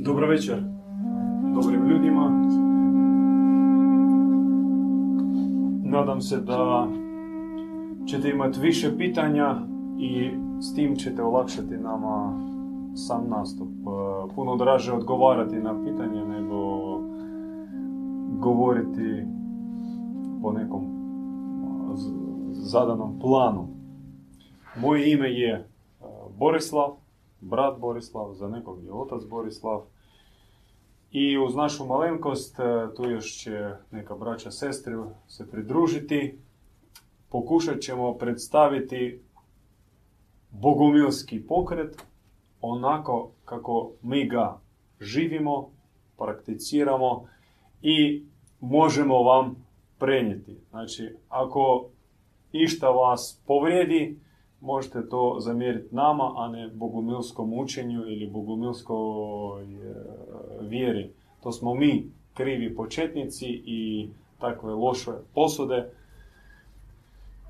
Dobro večer dobrim ljudima. Nadam se da ćete imati više pitanja i s tim ćete olakšati nama sam nastup. E, puno draže odgovarati na pitanje nego govoriti po nekom zadanom planu. Moje ime je e, Borislav, brat Borislav, za nekog je otac Borislav. I uz našu malenkost, e, tu još će neka braća sestri se pridružiti. Pokušat ćemo predstaviti bogumilski pokret onako kako mi ga živimo, prakticiramo i možemo vam prenijeti. Znači, ako išta vas povrijedi, možete to zamjeriti nama, a ne bogumilskom učenju ili bogumilskoj e, vjeri. To smo mi, krivi početnici i takve loše posude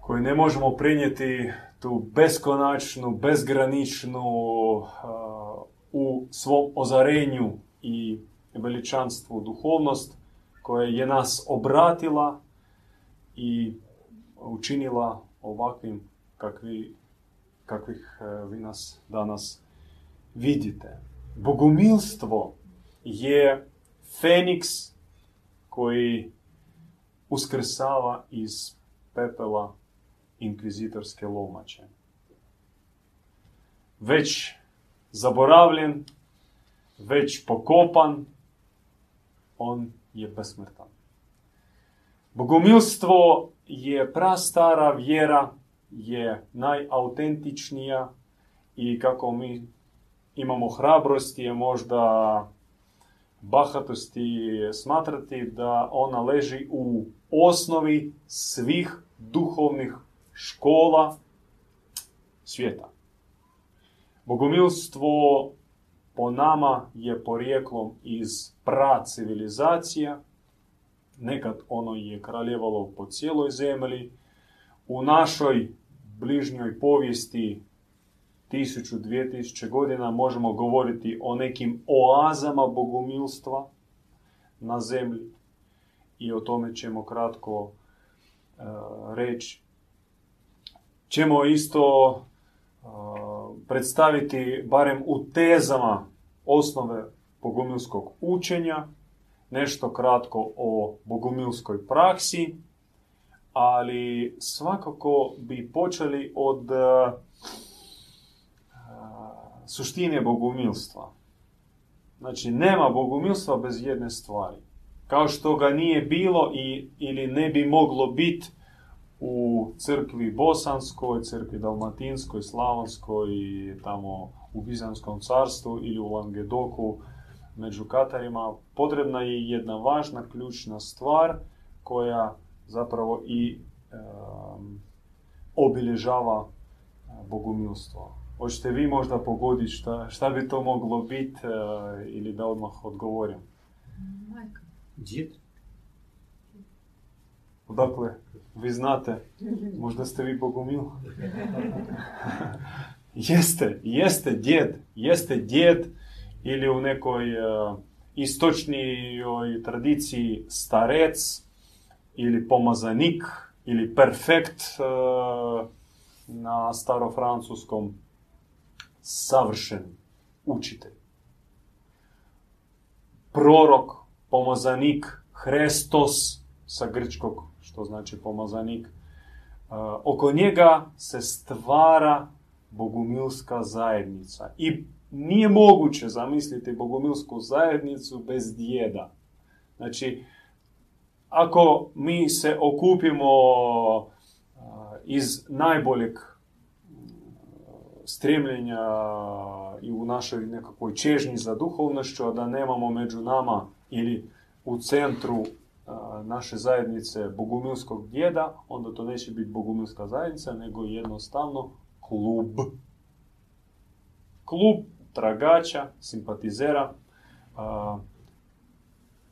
koje ne možemo prenijeti tu beskonačnu, bezgraničnu u svom ozarenju i veličanstvu duhovnost koja je nas obratila i učinila ovakvim kakvi, kakvih e, vi nas danas vidite. Bogumilstvo je Feniks koji uskrsava iz pepela inkvizitorske lomače. Već zaboravljen, već pokopan, on je besmrtan. Bogomilstvo je prastara vjera, je najautentičnija i kako mi imamo hrabrosti je možda bahatosti smatrati da ona leži u osnovi svih duhovnih škola svijeta. Bogomilstvo po nama je porijeklom iz pra civilizacija, nekad ono je kraljevalo po cijeloj zemlji, u našoj bližnjoj povijesti 1000-2000 godina možemo govoriti o nekim oazama bogomilstva na zemlji. I o tome ćemo kratko uh, reći. Ćemo isto predstaviti barem u tezama osnove bogumilskog učenja, nešto kratko o bogumilskoj praksi, ali svakako bi počeli od suštine bogumilstva. Znači, nema bogumilstva bez jedne stvari. Kao što ga nije bilo i, ili ne bi moglo biti u crkvi Bosanskoj, crkvi Dalmatinskoj, Slavonskoj i tamo u Bizanskom carstvu ili u Langedoku među Katarima potrebna je jedna važna ključna stvar koja zapravo i obilježava e, bogumilstvo. Hoćete vi možda pogoditi šta, šta bi to moglo biti e, ili da odmah odgovorim? Majka. Odakle, vi znate, možda ste vi bogumil. jeste, jeste djed, jeste djed ili u nekoj uh, istočnijoj tradiciji starec ili pomazanik ili perfekt uh, na starofrancuskom savršen učitelj. Prorok, pomazanik, Hrestos sa grčkog što znači pomazanik. E, oko njega se stvara bogumilska zajednica. I nije moguće zamisliti bogumilsku zajednicu bez djeda. Znači, ako mi se okupimo iz najboljeg stremljenja i u našoj nekakvoj čežnji za duhovnošću, a da nemamo među nama ili u centru naše zajednice bogumilskog djeda, onda to neće biti bogumilska zajednica, nego jednostavno klub. Klub tragača, simpatizera,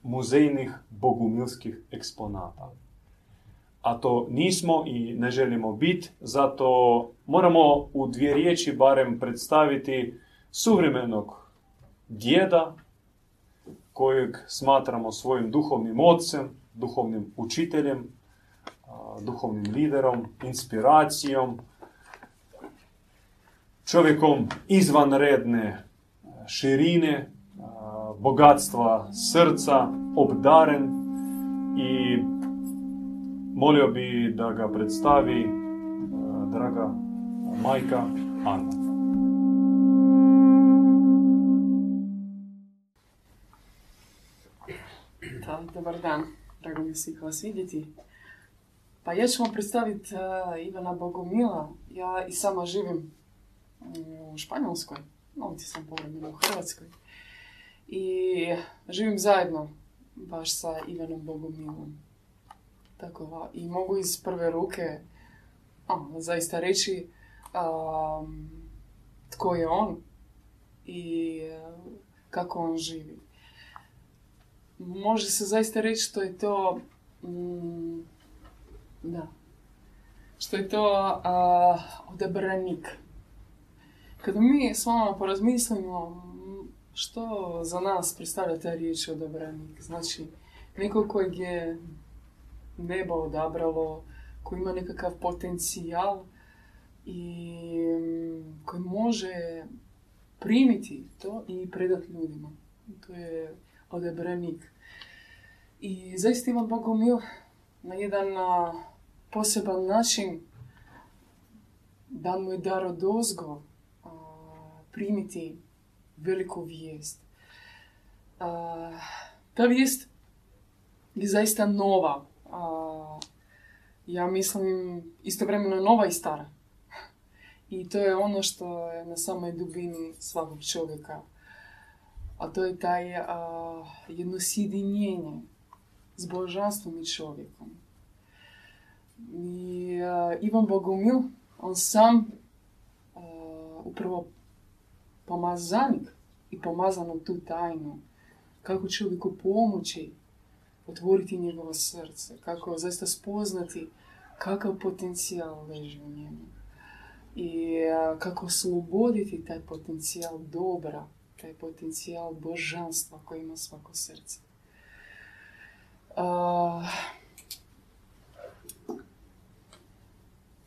muzejnih bogumilskih eksponata. A to nismo i ne želimo biti, zato moramo u dvije riječi barem predstaviti suvremenog djeda kojeg smatramo svojim duhovnim ocem, duhovnim učiteljem, duhovnim liderom, inspiracijom, čovjekom izvanredne širine, bogatstva srca, obdaren i molio bi da ga predstavi draga majka Anna. dobar dan, drago mi svih vas vidjeti. Pa ja ću vam predstaviti Ivana Bogomila. Ja i sama živim u Španjolskoj, ovdje sam povremeno u Hrvatskoj. I živim zajedno baš sa Ivanom Bogomilom. Tako, I mogu iz prve ruke a, zaista reći tko je on i kako on živi. Može se zaista reći što je to mm, da što je to a, odabranik kada mi s vama porazmislimo što za nas predstavlja ta riječ odabranik, znači neko kojeg je nebo odabralo, koji ima nekakav potencijal i mm, koji može primiti to i predati ljudima. To je odabranik. I zaista ima Bogomil na jedan poseban način da mu je dar od ozgo primiti veliku vijest. ta vijest je zaista nova. ja mislim istovremeno nova i stara. I to je ono što je na samoj dubini svakog čovjeka. A to je taj jedno sjedinjenje s božanstvom i čovjekom. I Ivan Bogomil, on sam upravo pomazanik i pomazano tu tajnu. Kako čovjeku pomoći otvoriti njegovo srce. Kako zaista spoznati kakav potencijal leži u njemu. I kako osloboditi taj potencijal dobra, taj potencijal božanstva koji ima svako srce.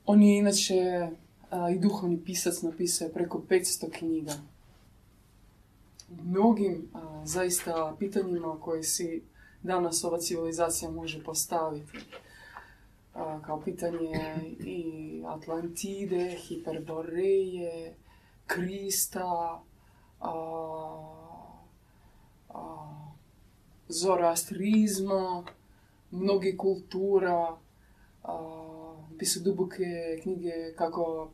on je inače i duhovni pisac napisao preko 500 knjiga. Mnogim zaista pitanjima koje si danas ova civilizacija može postaviti. kao pitanje i Atlantide, Hiperboreje, Krista, Zoroastrizma, mnogi kultura, pisu duboke knjige kako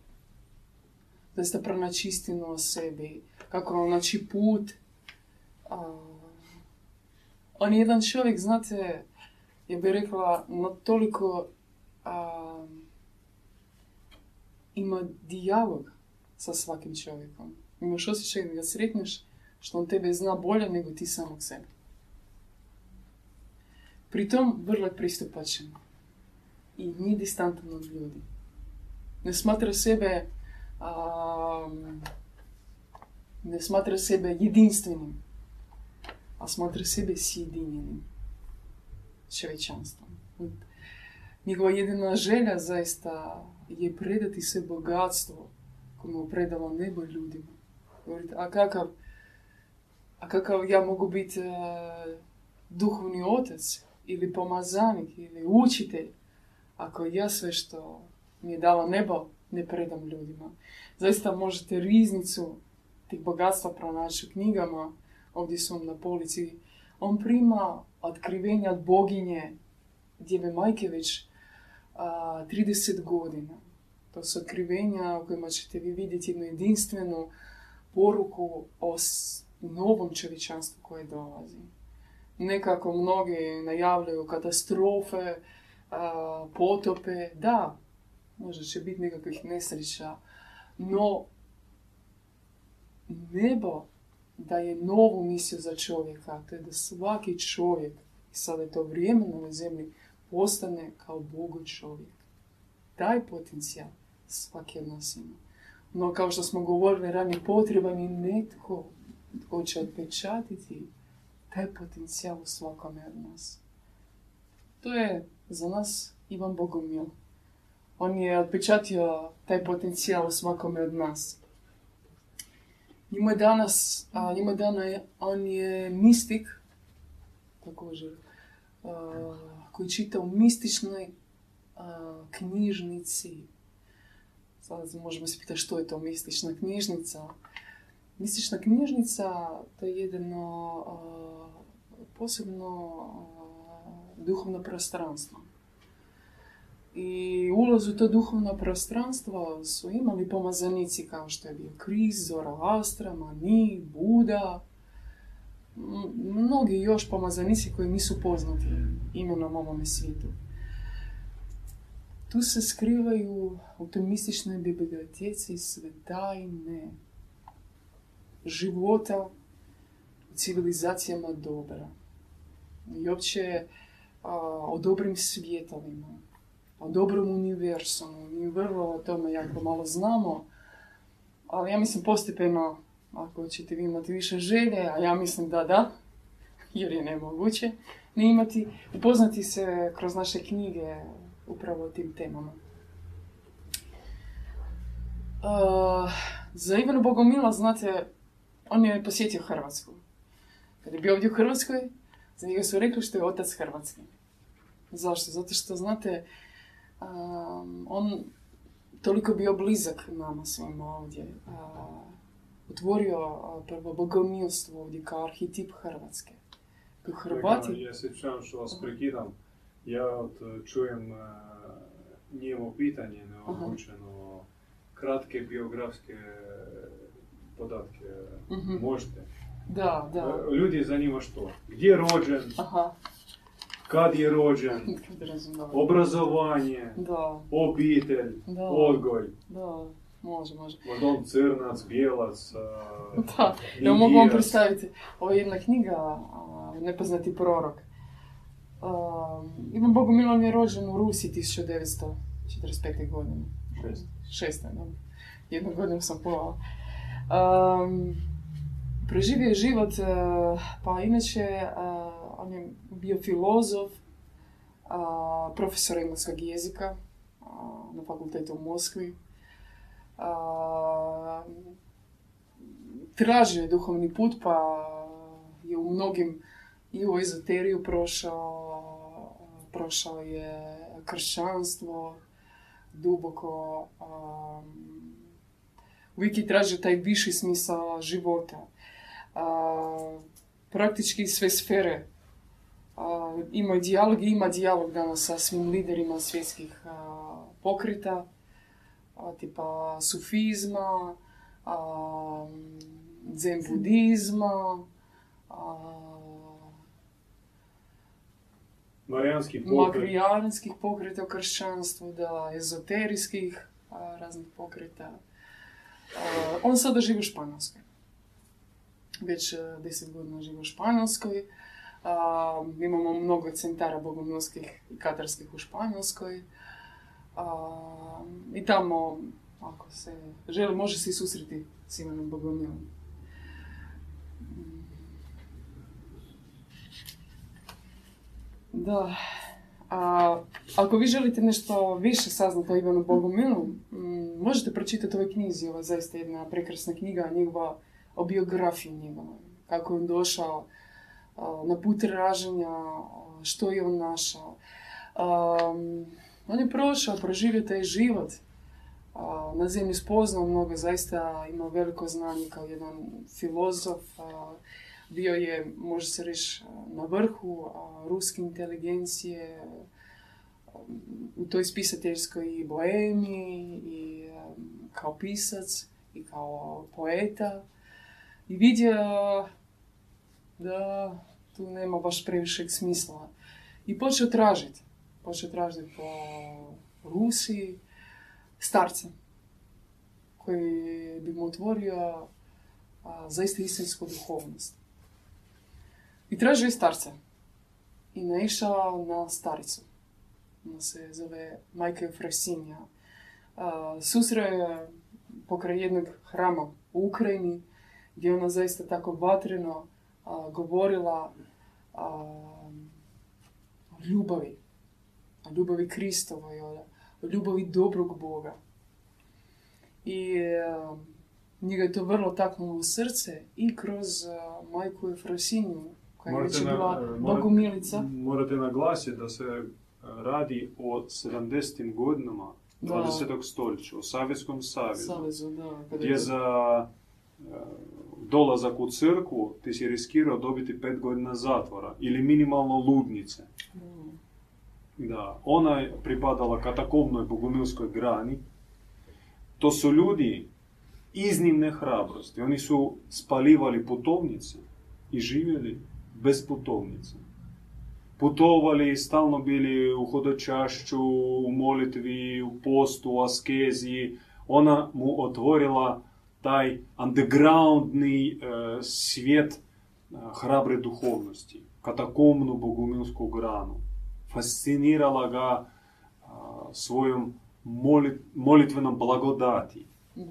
zaista pronaći istinu o sebi, kako naći put. on je jedan čovjek, znate, ja bih rekla, na toliko ima dijalog sa svakim čovjekom. Imaš osjećaj da ga sretneš što on tebe zna bolje nego ti samog sebe. Pritom vrlo je pristupačan i nije distantan od ljudi. Ne smatra sebe ne smatra sebe jedinstvenim, a smatra sebe sjedinjenim čovječanstvom. Njegova jedina želja zaista je predati se bogatstvo koje mu predalo nebo ljudima. A kakav, a kakav ja mogu biti uh, duhovni otac ili pomazanik ili učitelj ako ja sve što mi je dalo nebo ne predam ljudima. Zaista možete riznicu tih bogatstva pronaći u knjigama, ovdje su na polici. On prima otkrivenja od boginje Djeve Majke već a, 30 godina. To su otkrivenja u kojima ćete vi vidjeti jednu jedinstvenu poruku o novom čovječanstvu koje dolazi. Nekako mnogi najavljaju katastrofe, potope, da, možda će biti nekakvih nesreća, no nebo daje novu misiju za čovjeka, to je da svaki čovjek, i sada je to vrijeme na ovoj zemlji, postane kao Bogu čovjek. Taj potencijal svaki od nas ima. No, kao što smo govorili ranije, potreban je netko tko će otpečatiti taj potencijal u svakome od nas. To je za nas Ivan Bogomil. On je odpečatio taj potencijal u svakome od nas. Njima je danas, a, njima dana on je mistik, također, koji čita u mističnoj knjižnici. Sad možemo se pitati što je to mistična knjižnica. Mistična knjižnica to je jedno posebno duhovno prostranstvo. I ulaz u to duhovno prostranstvo su imali pomazanici kao što je bio Kriz, Astra, Mani, Buda, mnogi još pomazanici koji nisu poznati imenom ovome svijetu. Tu se skrivaju u toj mističnoj biblioteci sve tajne života u civilizacijama dobra. I opće o dobrim svijetovima, o dobrom univerzumu. Mi vrlo o tome jako malo znamo, ali ja mislim postepeno, ako ćete vi imati više želje, a ja mislim da da, jer je nemoguće ne imati, upoznati se kroz naše knjige upravo o tim temama. Uh, za Ivana Bogomila, znate, on je posjetio Hrvatsku. Kad je bio ovdje u Hrvatskoj, za njega su rekli što je otac Hrvatske. Zašto? Zato što, znate, um, on toliko bio blizak nama svima ovdje. Uh, otvorio prvo bogomilstvo ovdje kao arhetip Hrvatske. Hrvati... Ja se čujem što vas prekidam. Ja čujem uh, njevo pitanje neomogućeno kratke biografske podatke. uh Možete? Da, da. Ljudi zanima što? Gdje je rođen? Aha. Kad je rođen? Obrazovanje? Da. Obitelj? Da. Odgoj? Da. Može, može. Madon Crnac, Bijelac, Da, ja mogu vam predstaviti. Ovo je jedna knjiga, Nepoznati prorok. Uh, Ivan Bogomilan je rođen u Rusiji 1945. godine. Šest. Šesta, dobro. Jednu godinu sam povala. Um, preživio je život, uh, pa inače uh, on je bio filozof, uh, profesor engleskog jezika na fakultetu u Moskvi. Tražio je duhovni put, pa je u mnogim i u ezoteriju prošao, prošao je kršćanstvo, duboko uvijek je tražio taj viši smisao života. praktički sve sfere uh, ima dijalog i ima dijalog danas sa svim liderima svjetskih pokrita, tipa sufizma, zen budizma, Marijanskih pokreta. Marijanskih pokreta u kršćanstvu, da, ezoterijskih raznih pokreta. on sada živi u Španjolskoj. Već e, deset godina živi u Španjolskoj. Imamo mnogo centara bogomilskih i katarskih u Španjolskoj. I tamo, ako se želi, može se i susreti s Ivanom Bogomilom. Da. A, ako vi želite nešto više saznati o Ivanu Bogumilu, možete pročitati ovoj knjizi. Ovo je zaista jedna prekrasna knjiga, njegova o biografiji njega. Kako je on došao na put raženja, što je on našao. on je prošao, proživio taj život. na zemlji spoznao mnogo, zaista imao veliko znanje kao jedan filozof, bio je, može se reći, na vrhu ruske inteligencije u toj spisateljskoj boemi i kao pisac i kao poeta i vidio da tu nema baš previše smisla. I počeo tražiti. Počeo tražiti po Rusiji starca koji bi mu otvorio zaista istinsku duhovnost. I tražio je starca. I naišao na staricu. Ona se zove Majka Efrasinija. Susreo je pokraj jednog hrama u Ukrajini, gdje ona zaista tako vatreno a, govorila a, o ljubavi, o ljubavi Kristovoj, o, o ljubavi dobrog Boga. I a, njega je to vrlo taknulo u srce i kroz majku Efrosinju, koja je već bila na, morate, bogumilica. morate naglasiti da se e, radi o 70. godinama Da. 20. stoljeća, o Savjetskom savezu, Savezu, da. Kada gdje je- za e, dolazak u crkvu ti si riskirao dobiti pet godina zatvora ili minimalno ludnice. Mm. Da, ona je pripadala katakomnoj bogumilskoj grani. To su ljudi iznimne hrabrosti. Oni su spalivali putovnice i živjeli bez putovnice. Putovali, stalno bili u hodočašću, u molitvi, u postu, u askezi. Ona mu otvorila taj undergroundni e, svijet e, hrabre duhovnosti, katakomnu bogumilsku granu. Fascinirala ga a, svojom molit- molitvenom blagodati, Da.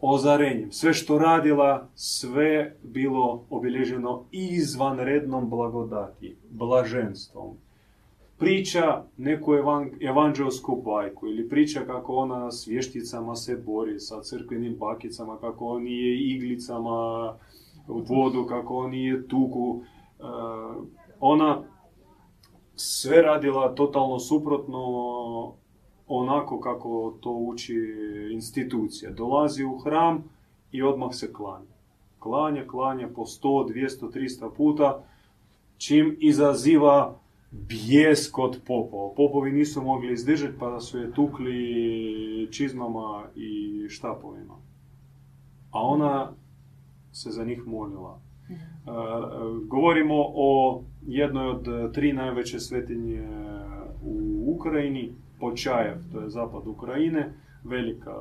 ozarenjem. Sve što radila, sve bilo obilježeno izvanrednom blagodati, blaženstvom. Priča neku evan, evanđelsku bajku ili priča kako ona s vješticama se bori sa crkvenim bakicama, kako oni je iglicama u vodu, kako oni je tuku. E, ona sve radila totalno suprotno onako kako to uči institucija. Dolazi u hram i odmah se klanja. Klanja, klanja po 100, 200, 300 puta, čim izaziva bijes kod popova. Popovi nisu mogli izdržati pa su je tukli čizmama i štapovima. A ona se za njih molila. E, govorimo o jednoj od tri najveće svetinje u Ukrajini, Počajev, to je zapad Ukrajine, velika,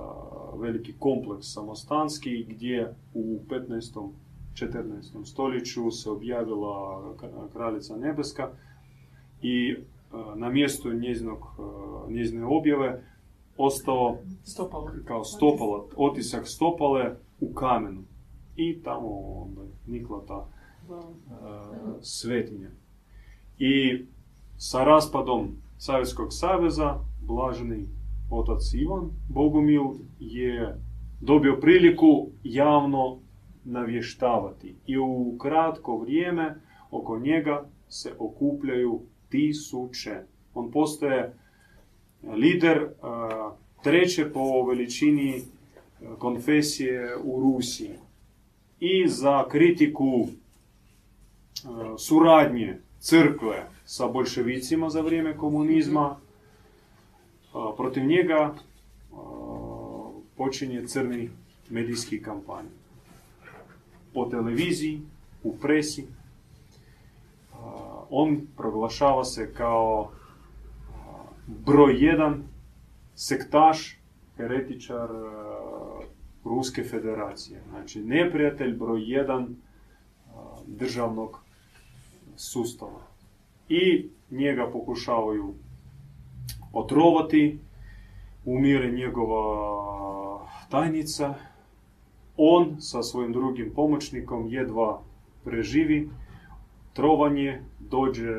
veliki kompleks samostanski gdje u 15. 14. stoljeću se objavila kraljica Nebeska i e, na mjestu njezinog, e, njezine objave ostao Stopalo. kao stopala, otisak stopale u kamenu. I tamo onda nikla ta Da. e, svetinja. I sa raspadom Savjetskog saveza, blaženi otac Ivan Bogumil je dobio priliku javno navještavati. I u kratko vrijeme oko njega se okupljaju tisuće. On postaje lider e, treće po veličini e, konfesije u Rusiji. I za kritiku e, suradnje crkve sa bolševicima za vrijeme komunizma, a, protiv njega počinje crni medijski kampanja. Po televiziji, u presi. On proglašava se kao broj jedan sektaš, heretičar Ruske federacije. Znači, neprijatelj broj jedan državnog sustava. I njega pokušavaju otrovati, umire njegova tajnica, on sa svojim drugim pomoćnikom jedva preživi trovanje, dođe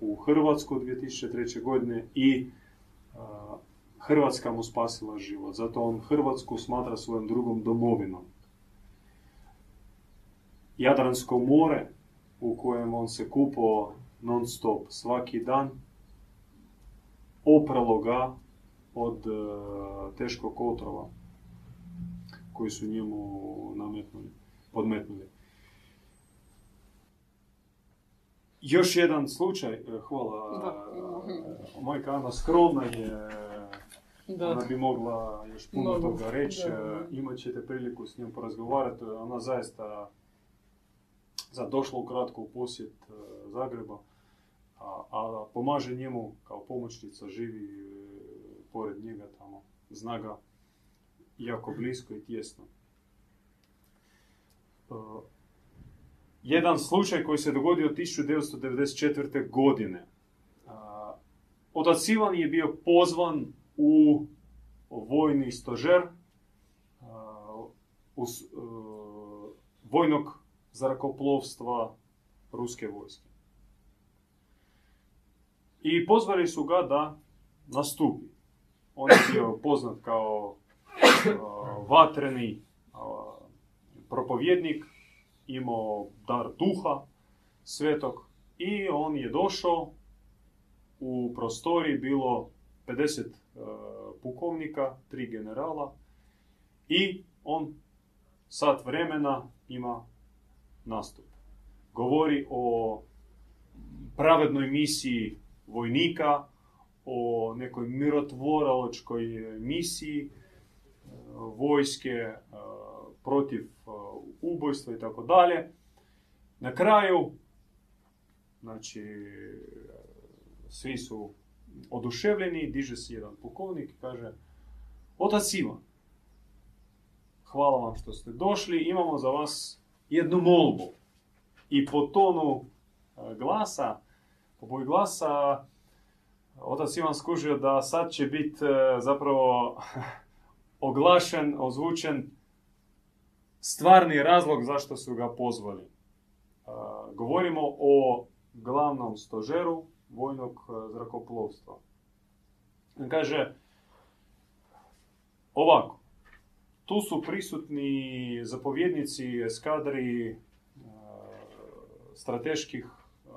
u Hrvatsku 2003. godine i Hrvatska mu spasila život. Zato on Hrvatsku smatra svojom drugom domovinom. Jadransko more u kojem on se kupao non stop svaki dan opralo ga od e, teškog otrova koji su njemu nametnuli, podmetnuli. Još jedan slučaj, e, hvala, Da. e, majka Ana skromna je, Da. ona bi mogla još puno Mnogo, toga reći, e, imat ćete priliku s njom porazgovarati, ona zaista za došla ukratko u posjet e, Zagreba, a, a pomaže njemu kao pomoćnica, živi e, pored njega tamo, zna ga jako blisko i tjesno. Jedan slučaj koji se dogodio 1994. godine. Otac Ivan je bio pozvan u vojni stožer e, vojnog zrakoplovstva ruske vojske. I pozvali su ga da nastupi. On je bio poznat kao vatreni propovjednik, imao dar duha svetog i on je došao u prostoriji bilo 50 uh, pukovnika, tri generala i on sat vremena ima nastup. Govori o pravednoj misiji vojnika, o nekoj mirotvoraločkoj misiji e, vojske e, protiv e, ubojstva i tako dalje. Na kraju, znači, svi su oduševljeni, diže se jedan pukovnik i kaže, otac Ivan, hvala vam što ste došli, imamo za vas jednu molbu. I po tonu glasa po boji glasa otac Ivan skužio da sad će biti e, zapravo oglašen, ozvučen stvarni razlog zašto su ga pozvali. Govorimo o glavnom stožeru vojnog zrakoplovstva. Kaže, ovako, tu su prisutni zapovjednici eskadri strateških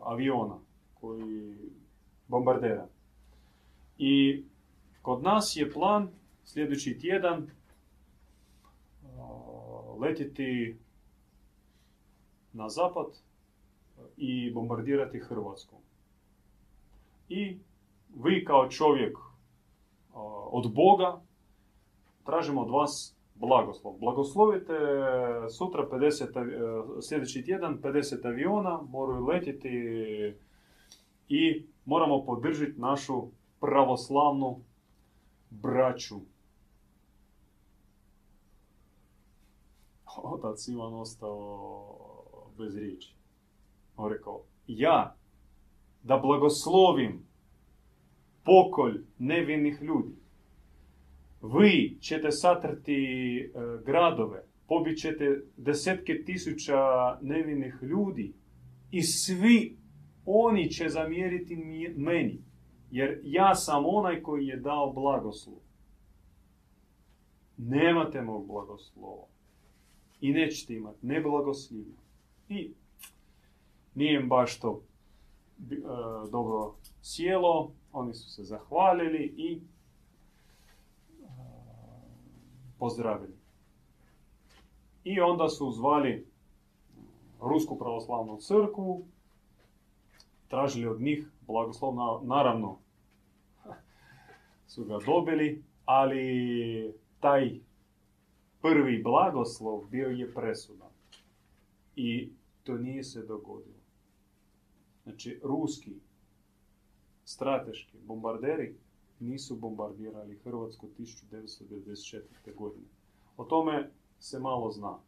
aviona koji bombardera. I kod nas je plan sljedeći tjedan letiti na zapad i bombardirati Hrvatsku. I vi kao čovjek od Boga tražimo od vas blagoslov. Blagoslovite sutra 50, sljedeći tjedan 50 aviona, moraju letiti i moramo podržiti našu pravoslavnu braću. Otac Ivan ostao bez riječi. On rekao, ja da blagoslovim pokolj nevinih ljudi. Vi ćete satrti e, gradove, pobit ćete desetke tisuća nevinih ljudi i svi oni će zamjeriti meni, jer ja sam onaj koji je dao blagoslov. Nemate mog blagoslova. I nećete imati neblagoslivno. I nije im baš to e, dobro sjelo, oni su se zahvalili i e, pozdravili. I onda su zvali Rusku pravoslavnu crkvu, tražili od njih blagoslov, naravno su ga dobili, ali taj prvi blagoslov bio je presudan. I to nije se dogodilo. Znači, ruski strateški bombarderi nisu bombardirali Hrvatsku 1994. godine. O tome se malo zna.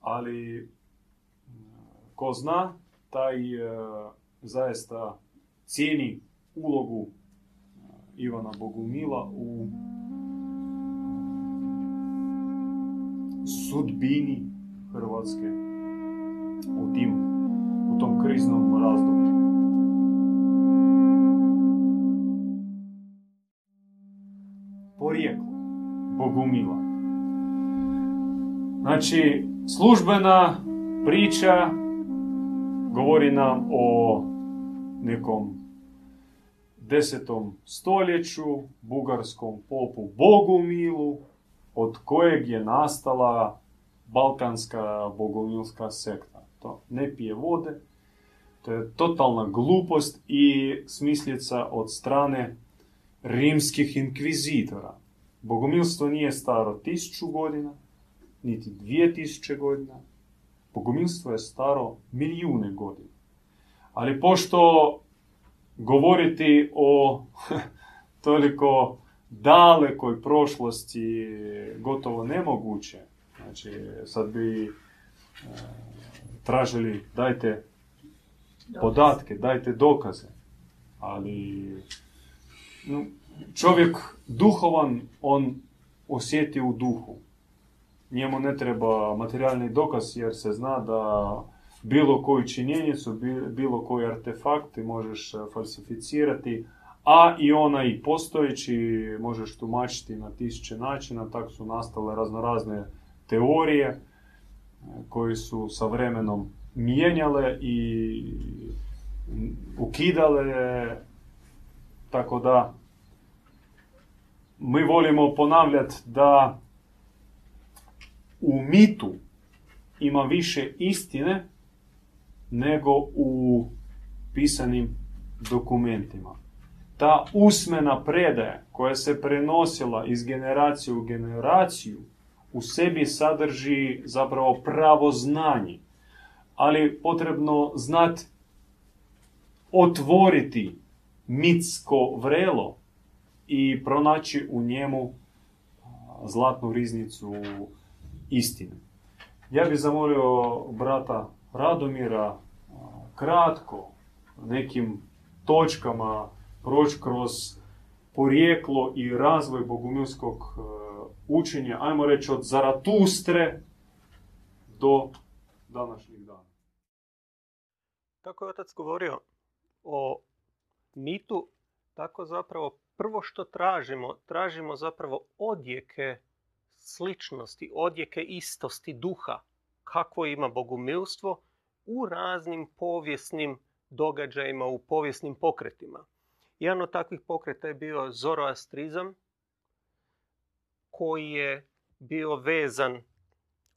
Ali, ko zna, taj e, zaista cijeni ulogu e, Ivana Bogumila u sudbini Hrvatske u, tim, u tom kriznom razdoblju. Porijeklo Bogumila. Znači, službena priča govori nam o nekom desetom stoljeću, bugarskom popu Bogumilu, od kojeg je nastala balkanska bogumilska sekta. To ne pije vode, to je totalna glupost i smislica od strane rimskih inkvizitora. Bogumilstvo nije staro tisuću godina, niti dvije tisuće godina, Bogumilstvo je staro milijune godina. Ali pošto govoriti o toliko dalekoj prošlosti gotovo nemoguće, znači sad bi e, tražili dajte podatke, dajte dokaze, ali čovjek duhovan, on osjeti u duhu. Njemu ne treba materijalni dokaz jer se zna da bilo koju činjenicu, bilo koji artefakt ti možeš e, falsificirati, a i onaj postojeći možeš tumačiti na tisuće načina, tako su nastale raznorazne teorije e, koje su sa vremenom mijenjale i ukidale, tako da mi volimo ponavljati da u mitu ima više istine nego u pisanim dokumentima. Ta usmena predaja koja se prenosila iz generacije u generaciju u sebi sadrži zapravo pravo znanje. Ali potrebno znati otvoriti mitsko vrelo i pronaći u njemu zlatnu riznicu istine. Ja bih zamolio brata Radomira kratko nekim točkama proći kroz porijeklo i razvoj bogumilskog e, učenja, ajmo reći od Zaratustre do današnjih dana. Kako je otac govorio o mitu, tako zapravo prvo što tražimo, tražimo zapravo odjeke sličnosti, odjeke istosti duha, kakvo ima bogumilstvo u raznim povijesnim događajima, u povijesnim pokretima. Jedan od takvih pokreta je bio zoroastrizam, koji je bio vezan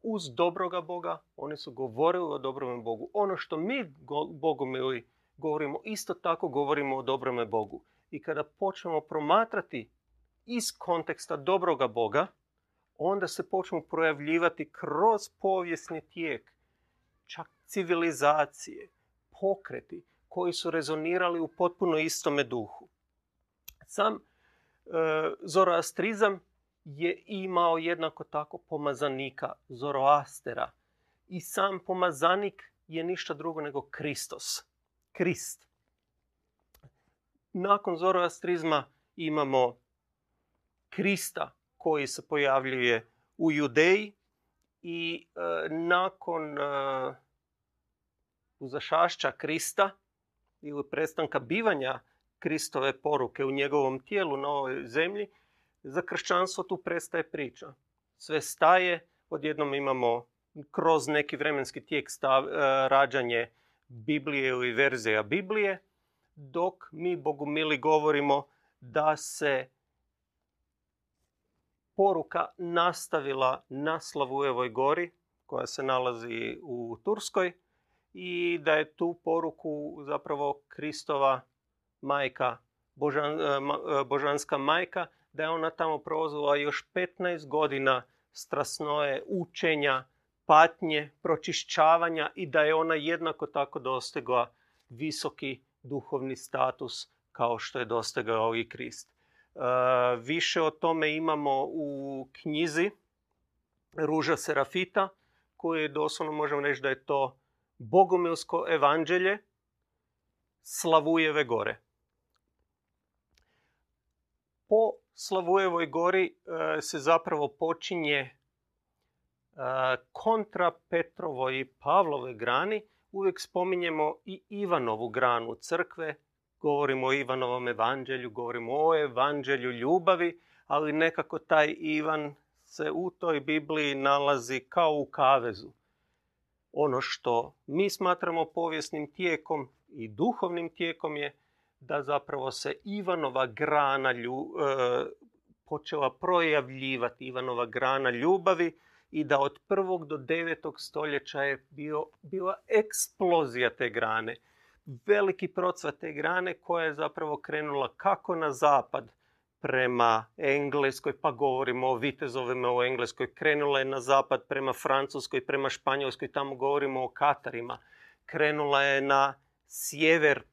uz dobroga Boga. Oni su govorili o dobrome Bogu. Ono što mi bogomili govorimo, isto tako govorimo o dobrome Bogu. I kada počnemo promatrati iz konteksta dobroga Boga, onda se počnu projavljivati kroz povijesni tijek, čak civilizacije, pokreti koji su rezonirali u potpuno istome duhu. Sam e, zoroastrizam je imao jednako tako pomazanika, Zoroastera. I sam pomazanik je ništa drugo nego Kristos, Krist. Nakon zoroastrizma imamo Krista koji se pojavljuje u Judeji i e, nakon e, uzašašća Krista ili prestanka bivanja Kristove poruke u njegovom tijelu na ovoj zemlji, za kršćanstvo tu prestaje priča. Sve staje, odjednom imamo kroz neki vremenski tijek stav, e, rađanje Biblije ili verzija Biblije, dok mi bogumili govorimo da se poruka nastavila na Slavujevoj gori, koja se nalazi u Turskoj, i da je tu poruku zapravo Kristova majka, božan, e, e, božanska majka, da je ona tamo prolazila još 15 godina strasnoje učenja, patnje, pročišćavanja i da je ona jednako tako dostigla visoki duhovni status kao što je dostigao i Krist. E, više o tome imamo u knjizi Ruža Serafita, koje doslovno možemo reći da je to bogomilsko evanđelje Slavujeve gore. Po Slavujevoj gori e, se zapravo počinje e, kontra Petrovoj i Pavlove grani. Uvijek spominjemo i Ivanovu granu crkve, govorimo o Ivanovom evanđelju, govorimo o evanđelju ljubavi, ali nekako taj Ivan se u toj Bibliji nalazi kao u kavezu. Ono što mi smatramo povijesnim tijekom i duhovnim tijekom je da zapravo se Ivanova grana lju, e, počela projavljivati, Ivanova grana ljubavi i da od prvog do devetog stoljeća je bio, bila eksplozija te grane. Veliki procvat te grane koja je zapravo krenula kako na zapad prema Engleskoj, pa govorimo o vitezovima u Engleskoj, krenula je na zapad prema Francuskoj, prema Španjolskoj, tamo govorimo o Katarima, krenula je na sjever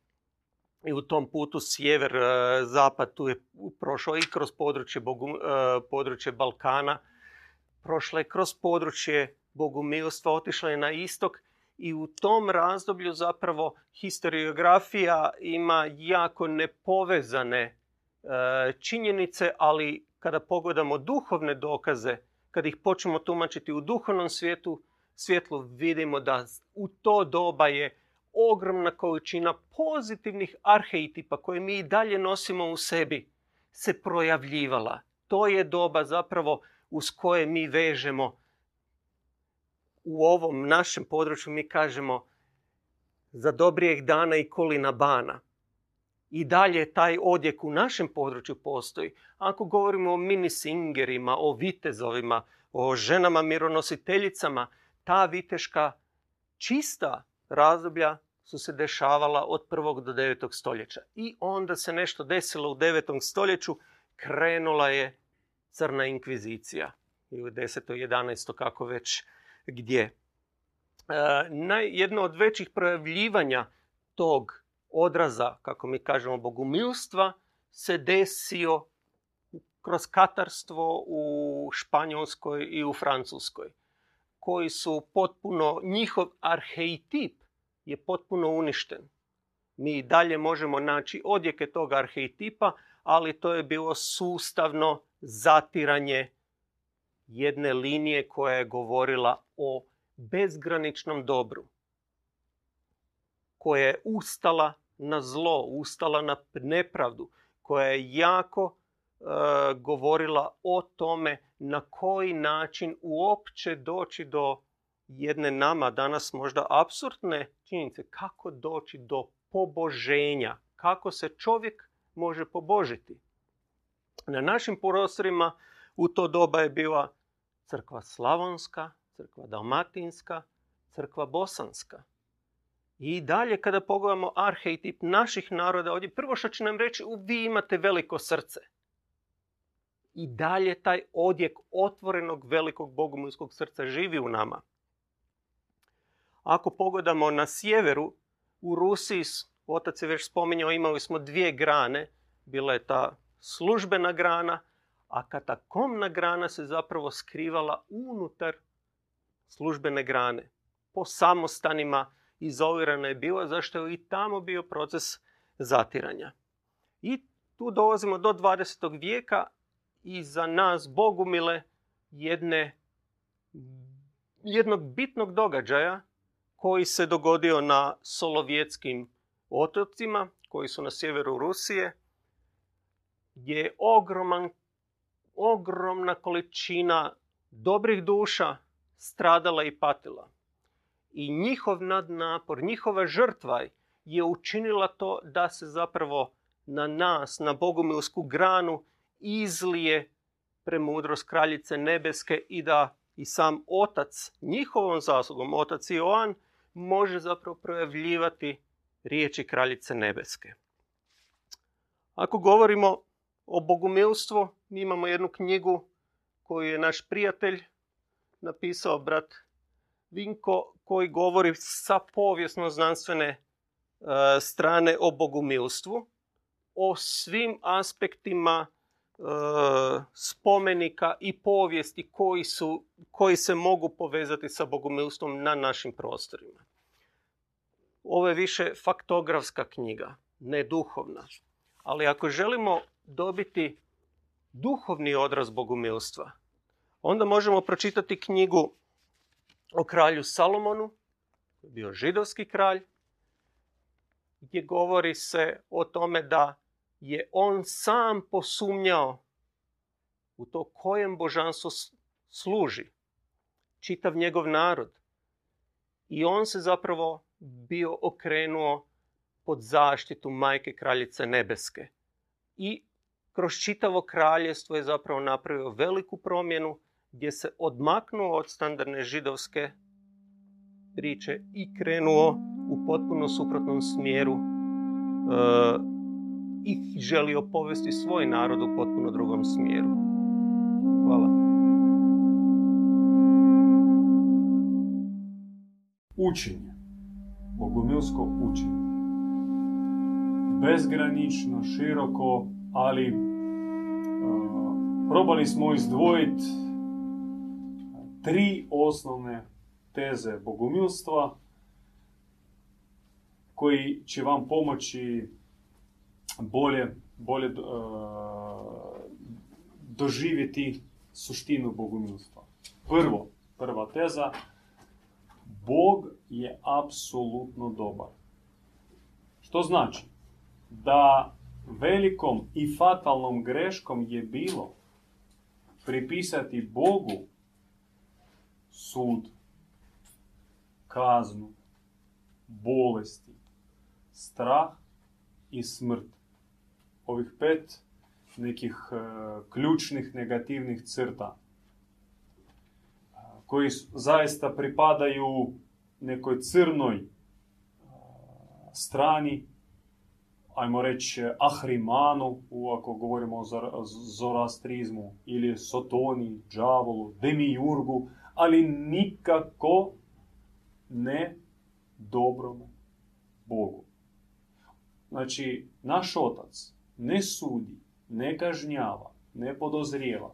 i u tom putu sjever-zapad e, tu je prošao i kroz područje, Bogu, e, područje Balkana, prošla je kroz područje Bogumilstva, otišla je na istok i u tom razdoblju zapravo historiografija ima jako nepovezane činjenice, ali kada pogledamo duhovne dokaze, kada ih počnemo tumačiti u duhovnom svijetu, svjetlu vidimo da u to doba je ogromna količina pozitivnih arhetipa koje mi i dalje nosimo u sebi se projavljivala. To je doba zapravo uz koje mi vežemo u ovom našem području mi kažemo za dobrijeg dana i kolina bana. I dalje taj odjek u našem području postoji. Ako govorimo o mini singerima, o vitezovima, o ženama mironositeljicama, ta viteška čista razdoblja su se dešavala od prvog do devetog stoljeća. I onda se nešto desilo u devetom stoljeću, krenula je crna inkvizicija. I u deseto, jedanaesto, kako već gdje. E, jedno od većih projavljivanja tog odraza, kako mi kažemo, bogumilstva, se desio kroz katarstvo u Španjolskoj i u Francuskoj, koji su potpuno, njihov arhejtip je potpuno uništen. Mi dalje možemo naći odjeke tog arhejtipa, ali to je bilo sustavno zatiranje jedne linije koja je govorila o bezgraničnom dobru, koja je ustala na zlo, ustala na nepravdu, koja je jako e, govorila o tome na koji način uopće doći do jedne nama danas možda apsurdne činjenice kako doći do poboženja, kako se čovjek može pobožiti. Na našim prostorima u to doba je bila crkva slavonska, crkva dalmatinska, crkva bosanska. I dalje kada pogledamo arhetip naših naroda ovdje, prvo što će nam reći, vi imate veliko srce. I dalje taj odjek otvorenog velikog bogumilskog srca živi u nama. Ako pogledamo na sjeveru, u Rusiji, otac je već spominjao, imali smo dvije grane. Bila je ta službena grana, a katakomna grana se zapravo skrivala unutar službene grane. Po samostanima izolirana je bila, zašto je i tamo bio proces zatiranja. I tu dolazimo do 20. vijeka i za nas Bogumile jedne, jednog bitnog događaja koji se dogodio na Solovjetskim otocima, koji su na sjeveru Rusije, je ogroman, ogromna količina dobrih duša stradala i patila. I njihov nadnapor, njihova žrtva je učinila to da se zapravo na nas, na bogumilsku granu, izlije premudrost kraljice nebeske i da i sam otac, njihovom zaslugom, otac Joan, može zapravo projavljivati riječi kraljice nebeske. Ako govorimo o bogumilstvu, mi imamo jednu knjigu koju je naš prijatelj napisao, brat Vinko, koji govori sa povijesno-znanstvene e, strane o bogumilstvu, o svim aspektima e, spomenika i povijesti koji, su, koji se mogu povezati sa bogumilstvom na našim prostorima. Ovo je više faktografska knjiga, ne duhovna. Ali ako želimo dobiti duhovni odraz bogumilstva, onda možemo pročitati knjigu o kralju Salomonu, bio židovski kralj, gdje govori se o tome da je on sam posumnjao u to kojem božanstvu služi čitav njegov narod. I on se zapravo bio okrenuo pod zaštitu majke kraljice nebeske. I kroz čitavo kraljevstvo je zapravo napravio veliku promjenu gdje se odmaknuo od standardne židovske priče i krenuo u potpuno suprotnom smjeru e, i želio povesti svoj narod u potpuno drugom smjeru. Hvala. Učenje. Bogumilsko učenje. Bezgranično, široko, ali uh, probali smo izdvojiti tri osnovne teze bogumilstva koji će vam pomoći bolje, bolje uh, doživjeti suštinu bogumilstva. Prvo, prva teza, Bog je apsolutno dobar. Što znači? Da velikom i fatalnom greškom je bilo pripisati Bogu sud, kaznu, bolesti, strah i smrt. Ovih pet nekih e, ključnih negativnih crta koji zaista pripadaju nekoj crnoj e, strani, ajmo reći ahrimanu, ako govorimo o zorastrizmu, ili sotoni, džavolu, demijurgu, ali nikako ne dobrome Bogu. Znači, naš otac ne sudi, ne kažnjava, ne podozrijeva,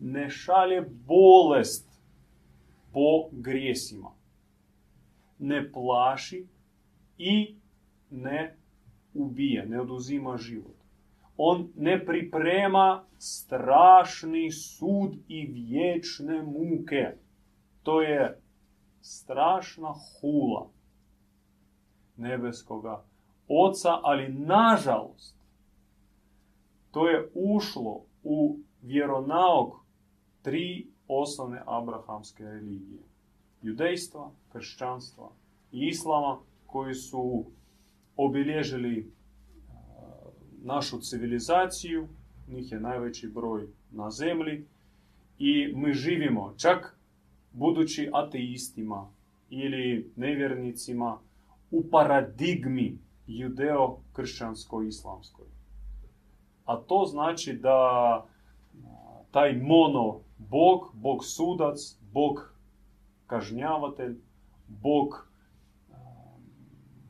ne šalje bolest po grijesima, ne plaši i ne ubije, ne oduzima život. On ne priprema strašni sud i vječne muke. To je strašna hula nebeskoga oca, ali nažalost, to je ušlo u vjeronauk tri osnovne abrahamske religije. Judejstva, kršćanstva i islama koji su obilježili e, našu civilizaciju, njih je najveći broj na zemlji i mi živimo čak budući ateistima ili nevjernicima u paradigmi judeo-kršćansko-islamskoj. A to znači da taj mono bog, bog sudac, bog kažnjavatelj, bog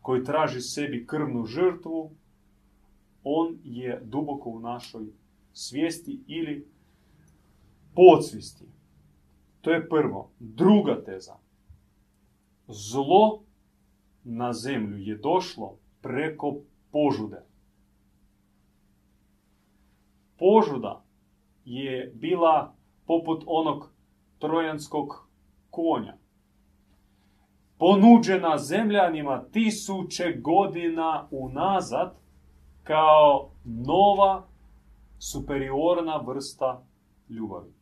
koji traži sebi krvnu žrtvu, on je duboko u našoj svijesti ili podsvijesti. To je prvo. Druga teza. Zlo na zemlju je došlo preko požude. Požuda je bila poput onog trojanskog konja. Ponuđena zemljanima tisuće godina unazad kao nova superiorna vrsta ljubavi.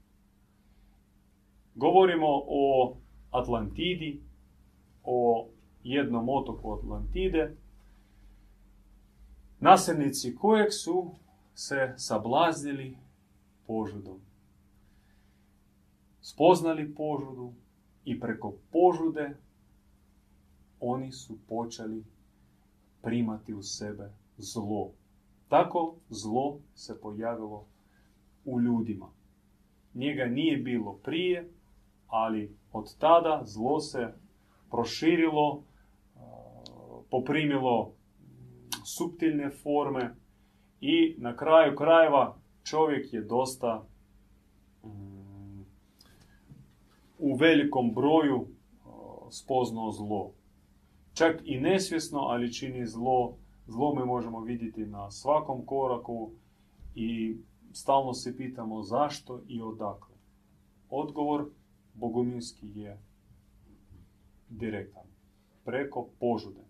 Govorimo o Atlantidi, o jednom otoku Atlantide, nasljednici kojeg su se sablaznili požudom. Spoznali požudu i preko požude oni su počeli primati u sebe zlo. Tako zlo se pojavilo u ljudima. Njega nije bilo prije, ali od tada zlo se proširilo, poprimilo subtilne forme i na kraju krajeva čovjek je dosta mm, u velikom broju spoznao zlo. Čak i nesvjesno, ali čini zlo. Zlo me možemo vidjeti na svakom koraku i stalno se pitamo zašto i odakle. Odgovor bogumilski je direktan. Preko požude.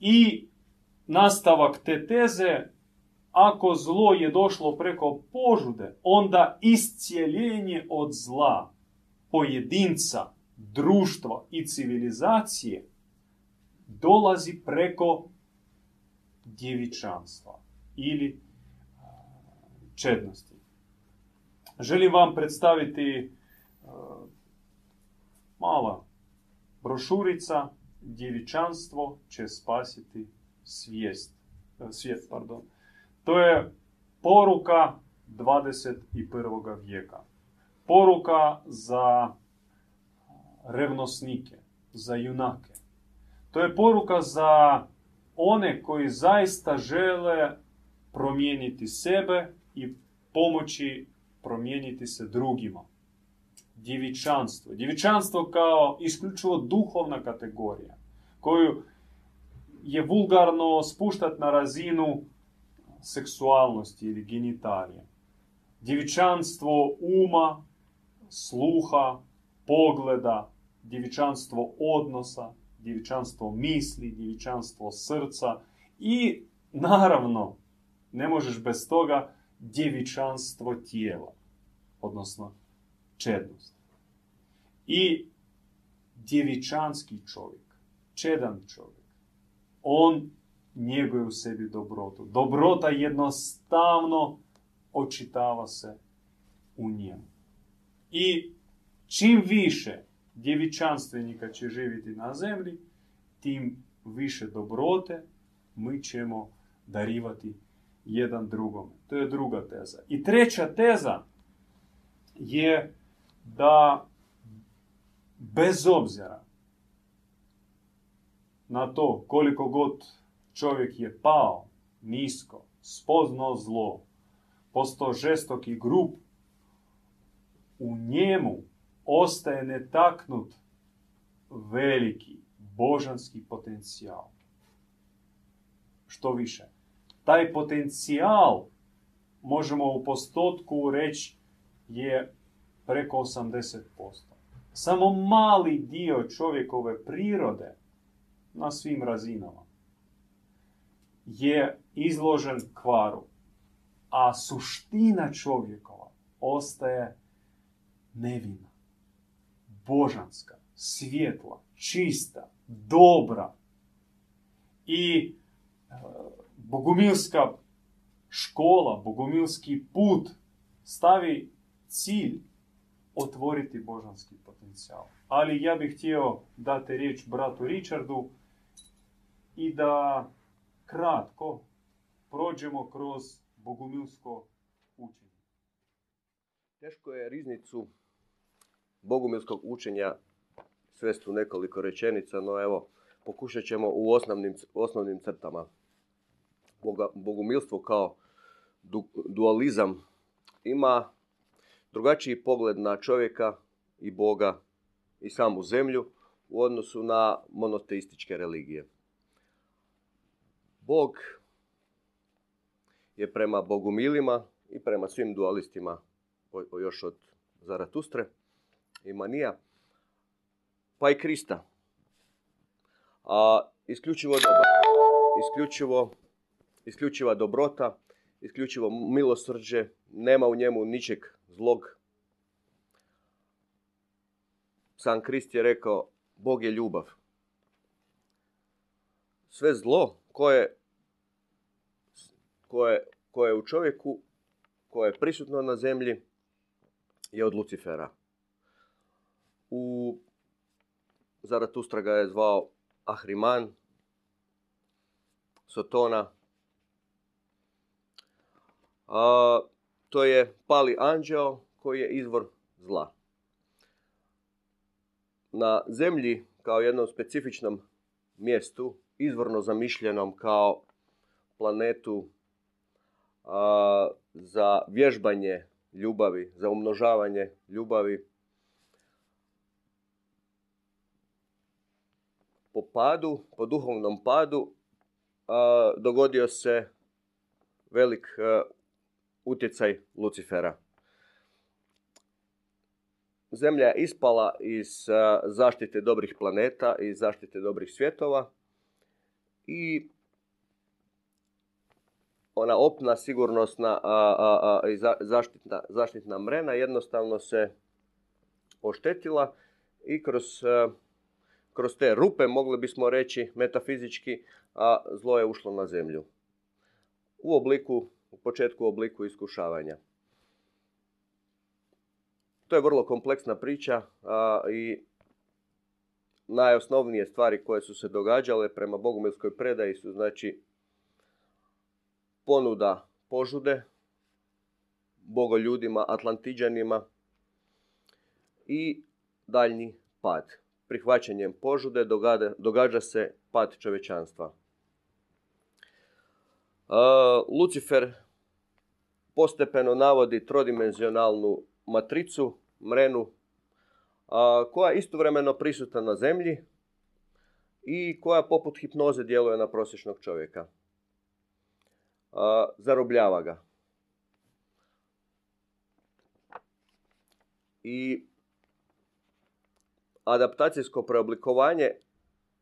I nastavak te teze, ako zlo je došlo preko požude, onda iscijeljenje od zla pojedinca, društva i civilizacije dolazi preko djevičanstva ili čednosti. Želim vam predstaviti mala brošurica Djevičanstvo će spasiti svijest, e, svijet. Pardon. To je poruka 21. vijeka. Poruka za revnosnike, za junake. To je poruka za one koji zaista žele promijeniti sebe i pomoći promijeniti se drugima. Djevičanstvo. Djevičanstvo kao isključivo duhovna kategorija koju je vulgarno spuštati na razinu seksualnosti ili genitalije. Djevičanstvo uma, sluha, pogleda, djevičanstvo odnosa, djevičanstvo misli, djevičanstvo srca i naravno ne možeš bez toga djevičanstvo tijela, odnosno čednost. I djevičanski čovjek, čedan čovjek, on njeguje u sebi dobrotu. Dobrota jednostavno očitava se u njemu. I čim više djevičanstvenika će živjeti na zemlji, tim više dobrote mi ćemo darivati jedan drugome. To je druga teza. I treća teza je da bez obzira na to koliko god čovjek je pao nisko, spoznao zlo, postao žestok i grub, u njemu ostaje netaknut veliki božanski potencijal. Što više, taj potencijal možemo u postotku reći je preko 80%. Samo mali dio čovjekove prirode na svim razinama je izložen kvaru, a suština čovjekova ostaje nevina, božanska, svjetla, čista, dobra. I e, bogumilska škola, bogumilski put stavi cilj otvoriti božanski potencijal. Ali ja bih htio dati riječ bratu Richardu i da kratko prođemo kroz bogumilsko učenje. Teško je riznicu bogumilskog učenja svesti u nekoliko rečenica, no evo, pokušat ćemo u osnovnim, osnovnim crtama. Boga, bogumilstvo kao dualizam ima drugačiji pogled na čovjeka i Boga i samu zemlju u odnosu na monoteističke religije. Bog je prema bogumilima i prema svim dualistima, još od Zaratustre i Manija, pa i Krista. A isključivo dobro, isključivo, isključiva dobrota, isključivo milosrđe, nema u njemu ničeg zlog. Sam Krist je rekao, Bog je ljubav. Sve zlo koje, koje, koje je u čovjeku, koje je prisutno na zemlji, je od Lucifera. U Zaratustra ga je zvao Ahriman, Sotona. A, to je pali anđeo koji je izvor zla. Na zemlji kao jednom specifičnom mjestu, izvorno zamišljenom kao planetu a, za vježbanje ljubavi, za umnožavanje ljubavi, po padu, po duhovnom padu, a, dogodio se velik utjecaj Lucifera. Zemlja je ispala iz zaštite dobrih planeta, i zaštite dobrih svjetova i ona opna sigurnosna i zaštitna, zaštitna mrena jednostavno se oštetila i kroz, kroz te rupe, mogli bismo reći metafizički, a zlo je ušlo na zemlju. U obliku u početku u obliku iskušavanja. To je vrlo kompleksna priča a, i najosnovnije stvari koje su se događale prema bogumilskoj predaji su znači ponuda požude bogoljudima, atlantiđanima i daljnji pad. Prihvaćanjem požude događa, događa se pad čovečanstva. Lucifer postepeno navodi trodimenzionalnu matricu, mrenu, koja je istovremeno prisutna na zemlji i koja poput hipnoze djeluje na prosječnog čovjeka. Zarobljava ga. I adaptacijsko preoblikovanje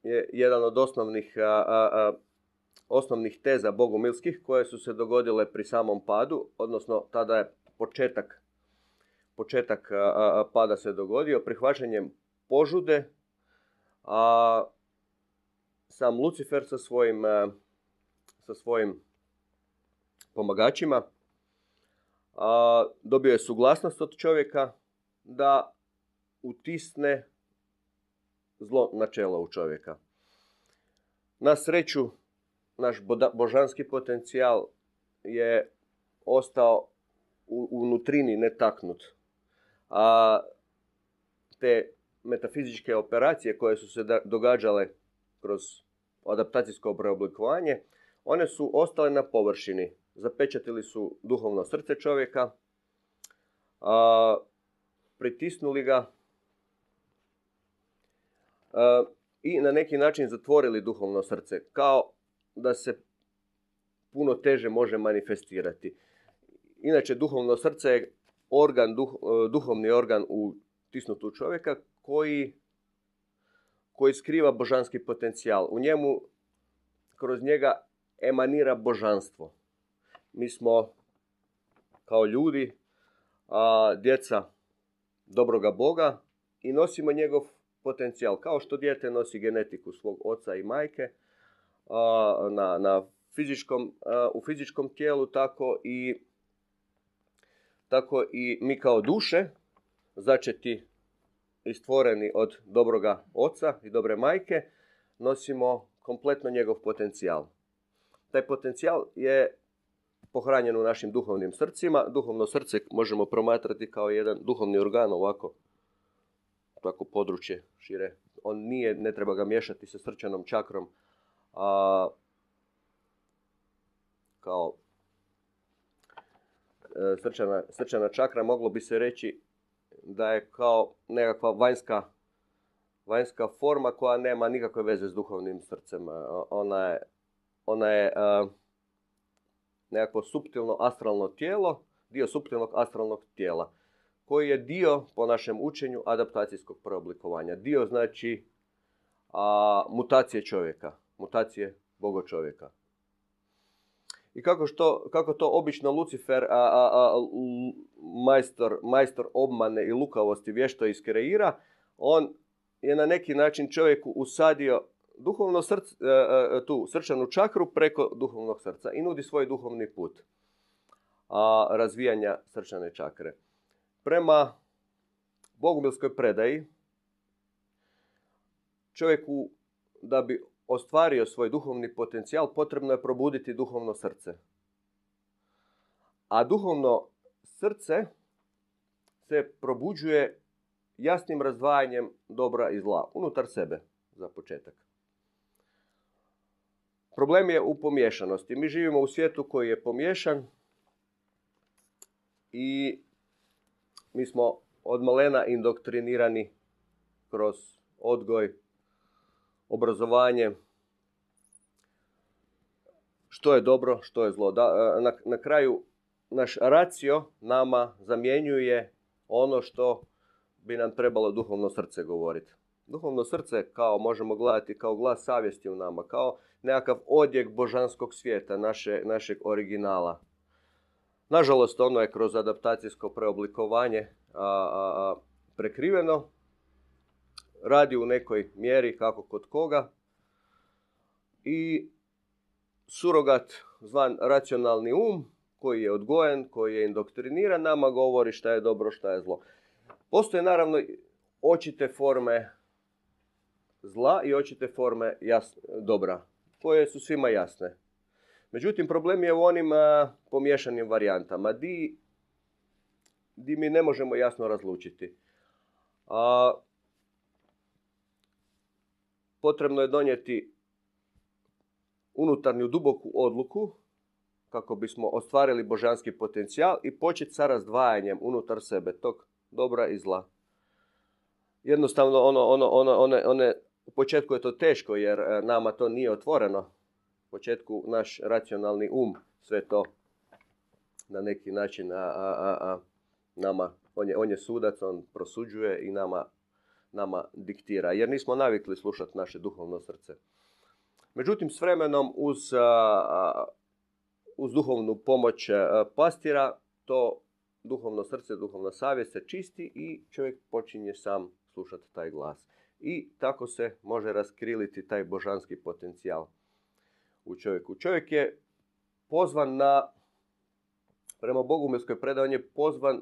je jedan od osnovnih, osnovnih teza bogumilskih koje su se dogodile pri samom padu, odnosno tada je početak, početak pada se dogodio prihvaćanjem požude, a sam Lucifer sa svojim, sa svojim pomagačima a, dobio je suglasnost od čovjeka da utisne zlo načelo u čovjeka. Na sreću, naš božanski potencijal je ostao u, unutrini netaknut. A te metafizičke operacije koje su se događale kroz adaptacijsko preoblikovanje, one su ostale na površini. Zapečatili su duhovno srce čovjeka, a, pritisnuli ga i na neki način zatvorili duhovno srce, kao da se puno teže može manifestirati. Inače, duhovno srce je organ, duh, e, duhovni organ u tisnutu čovjeka koji, koji skriva božanski potencijal. U njemu, kroz njega, emanira božanstvo. Mi smo kao ljudi, a, djeca dobroga Boga i nosimo njegov potencijal. Kao što dijete nosi genetiku svog oca i majke na, na fizičkom, u fizičkom tijelu, tako i, tako i mi kao duše, začeti i stvoreni od dobroga oca i dobre majke, nosimo kompletno njegov potencijal. Taj potencijal je pohranjen u našim duhovnim srcima. Duhovno srce možemo promatrati kao jedan duhovni organ ovako tako područje šire. On nije, ne treba ga miješati sa srčanom čakrom, a kao e, srčana, srčana čakra moglo bi se reći da je kao nekakva vanjska, vanjska forma koja nema nikakve veze s duhovnim srcem. Ona je, ona je nekakvo suptilno astralno tijelo, dio suptilnog astralnog tijela koji je dio, po našem učenju, adaptacijskog preoblikovanja. Dio znači a, mutacije čovjeka, mutacije bogo čovjeka. I kako, što, kako to obično Lucifer, a, a, a, majstor, majstor obmane i lukavosti vješto iskreira, on je na neki način čovjeku usadio duhovno srce, tu srčanu čakru preko duhovnog srca i nudi svoj duhovni put a, razvijanja srčane čakre. Prema bogumilskoj predaji, čovjeku da bi ostvario svoj duhovni potencijal, potrebno je probuditi duhovno srce. A duhovno srce se probuđuje jasnim razdvajanjem dobra i zla unutar sebe za početak. Problem je u pomiješanosti. Mi živimo u svijetu koji je pomiješan i mi smo od malena indoktrinirani kroz odgoj, obrazovanje, što je dobro, što je zlo. Da, na, na kraju naš racio nama zamjenjuje ono što bi nam trebalo duhovno srce govoriti. Duhovno srce kao možemo gledati kao glas savjesti u nama, kao nekakav odjek božanskog svijeta, naše, našeg originala. Nažalost, ono je kroz adaptacijsko preoblikovanje a, a, prekriveno. Radi u nekoj mjeri kako kod koga. I surogat zvan racionalni um koji je odgojen, koji je indoktriniran, nama govori šta je dobro, šta je zlo. Postoje naravno očite forme zla i očite forme jasne, dobra, koje su svima jasne. Međutim, problem je u onim pomješanim varijantama, di, di mi ne možemo jasno razlučiti. A, potrebno je donijeti unutarnju duboku odluku kako bismo ostvarili božanski potencijal i početi sa razdvajanjem unutar sebe tog dobra i zla. Jednostavno, ono, ono, ono, one, one, u početku je to teško jer e, nama to nije otvoreno početku naš racionalni um sve to na neki način a, a, a, nama, on je, on je sudac, on prosuđuje i nama nama diktira, jer nismo navikli slušati naše duhovno srce. Međutim, s vremenom uz, uz duhovnu pomoć pastira, to duhovno srce, duhovna savjest se čisti i čovjek počinje sam slušati taj glas. I tako se može raskriliti taj božanski potencijal u čovjeku. Čovjek je pozvan na, prema Bogumilskoj predavanje, pozvan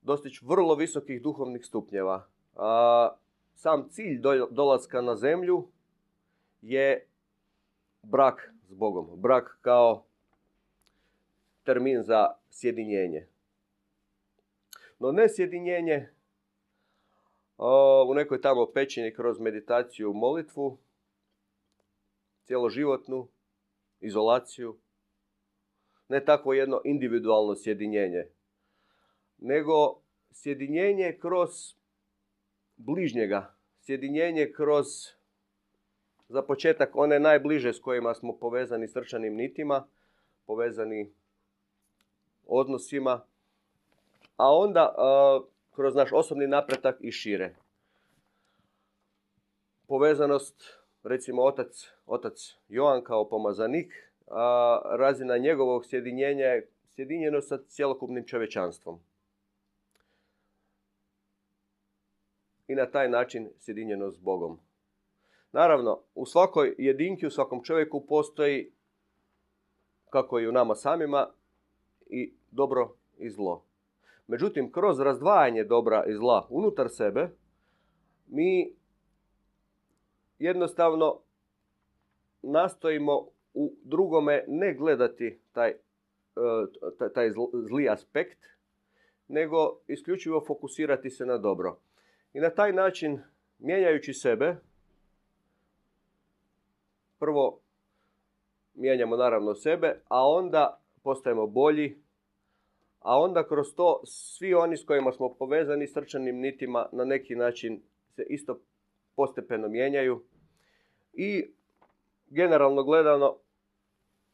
dostići vrlo visokih duhovnih stupnjeva. Sam cilj dolaska na zemlju je brak s Bogom. Brak kao termin za sjedinjenje. No ne sjedinjenje u nekoj tamo pećini kroz meditaciju, molitvu, cjeloživotnu, izolaciju. Ne takvo jedno individualno sjedinjenje, nego sjedinjenje kroz bližnjega, sjedinjenje kroz za početak one najbliže s kojima smo povezani srčanim nitima, povezani odnosima, a onda kroz naš osobni napretak i šire. Povezanost, recimo otac, otac Joan kao pomazanik, a razina njegovog sjedinjenja je sjedinjeno sa cjelokupnim čovečanstvom. I na taj način sjedinjeno s Bogom. Naravno, u svakoj jedinki, u svakom čovjeku postoji, kako i u nama samima, i dobro i zlo. Međutim, kroz razdvajanje dobra i zla unutar sebe, mi jednostavno nastojimo u drugome ne gledati taj, e, taj zli aspekt, nego isključivo fokusirati se na dobro. I na taj način, mijenjajući sebe, prvo mijenjamo naravno sebe, a onda postajemo bolji, a onda kroz to svi oni s kojima smo povezani srčanim nitima na neki način se isto postepeno mijenjaju i generalno gledano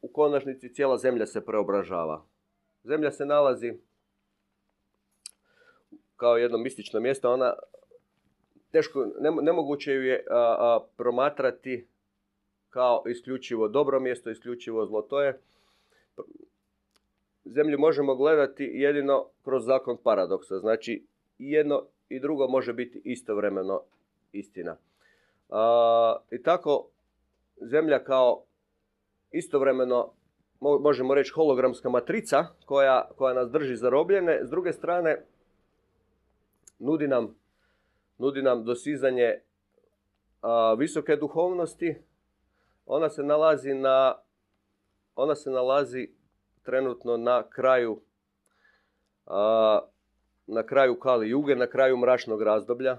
u konačnici cijela zemlja se preobražava. Zemlja se nalazi kao jedno mistično mjesto, ona teško, nemoguće ju je promatrati kao isključivo dobro mjesto, isključivo zlo. To je zemlju možemo gledati jedino kroz zakon paradoksa. Znači, jedno i drugo može biti istovremeno istina. I tako, zemlja kao istovremeno, možemo reći, hologramska matrica koja, koja nas drži zarobljene, s druge strane, nudi nam, nudi nam dosizanje visoke duhovnosti. Ona se nalazi na ona se nalazi trenutno na kraju a, na kraju Kali Juge, na kraju mračnog razdoblja.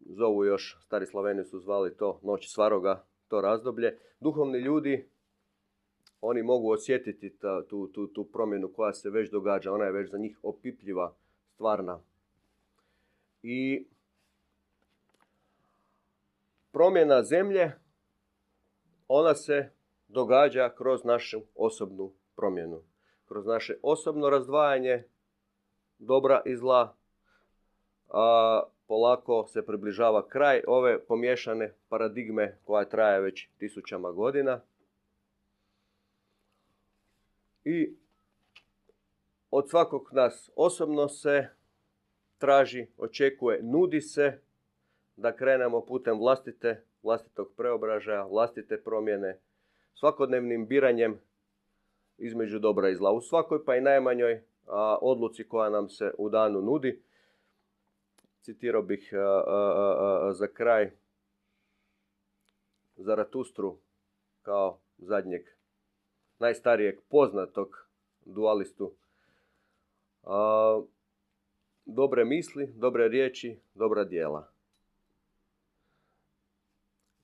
Zovu još, stari Slaveni su zvali to noć svaroga, to razdoblje. Duhovni ljudi, oni mogu osjetiti ta, tu, tu, tu promjenu koja se već događa. Ona je već za njih opipljiva, stvarna. I promjena zemlje, ona se događa kroz našu osobnu promjenu. Kroz naše osobno razdvajanje dobra i zla, a polako se približava kraj ove pomiješane paradigme koja traje već tisućama godina. I od svakog nas osobno se traži, očekuje, nudi se da krenemo putem vlastite, vlastitog preobražaja, vlastite promjene, svakodnevnim biranjem između dobra i zla. U svakoj pa i najmanjoj odluci koja nam se u danu nudi. Citirao bih za kraj Zaratustru kao zadnjeg najstarijeg poznatog dualistu. Dobre misli, dobre riječi, dobra dijela.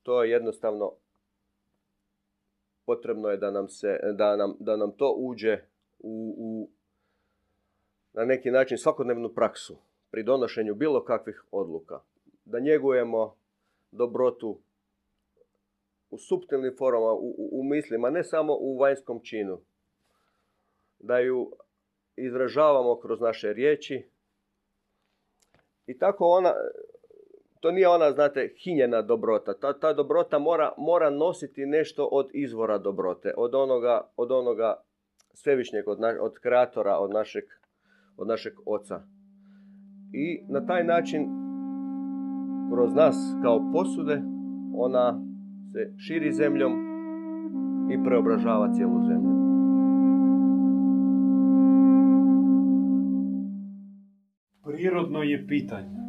To je jednostavno potrebno je da nam, se, da nam, da nam to uđe u, u na neki način svakodnevnu praksu pri donošenju bilo kakvih odluka. Da njegujemo dobrotu u suptilnim formama, u, u mislima, ne samo u vanjskom činu. Da ju izražavamo kroz naše riječi, I tako ona, to nije ona, znate, hinjena dobrota. Ta, ta dobrota mora, mora nositi nešto od izvora dobrote, od onoga, od onoga svevišnjeg, od, od kreatora, od našeg, od našeg oca. I na taj način, kroz nas kao posude, ona se širi zemljom i preobražava cijelu zemlju. Prirodno je pitanje.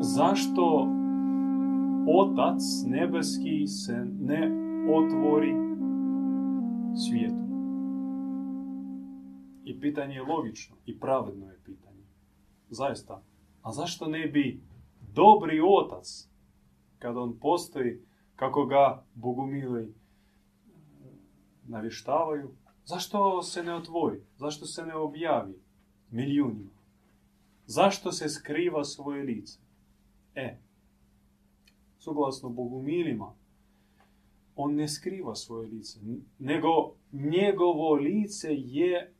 Zašto Otac nebeski se ne otvori svijetu? I pitanje je logično i pravedno je pitanje. Zaista. A zašto ne bi dobri otac, kad on postoji, kako ga bogumili navještavaju, zašto se ne otvori? Zašto se ne objavi milijunima? Zašto se skriva svoje lice? E, suglasno bogumilima, on ne skriva svoje lice, nego njegovo lice je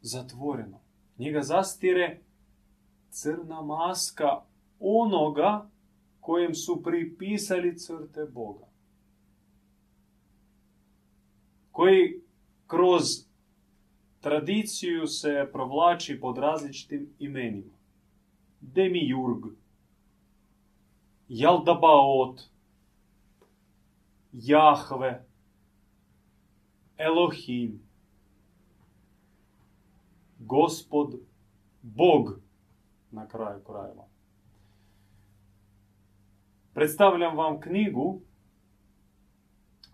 zatvoreno. Njega zastire crna maska onoga kojem su pripisali crte Boga. Koji kroz tradiciju se provlači pod različitim imenima. Demiurg, Jaldabaot, Jahve, Elohim, Gospod, Bog na kraju krajeva. Predstavljam vam knjigu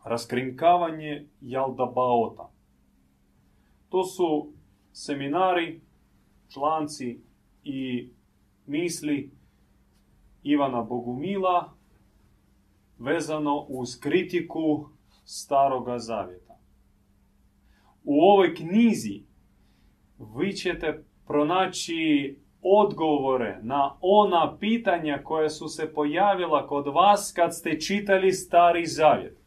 Raskrinkavanje Jaldabaota. To su seminari, članci i misli Ivana Bogumila vezano uz kritiku Staroga Zavjeta. U ovoj knjizi vi ćete pronaći odgovore na ona pitanja koja su se pojavila kod vas kad ste čitali Stari Zavjet.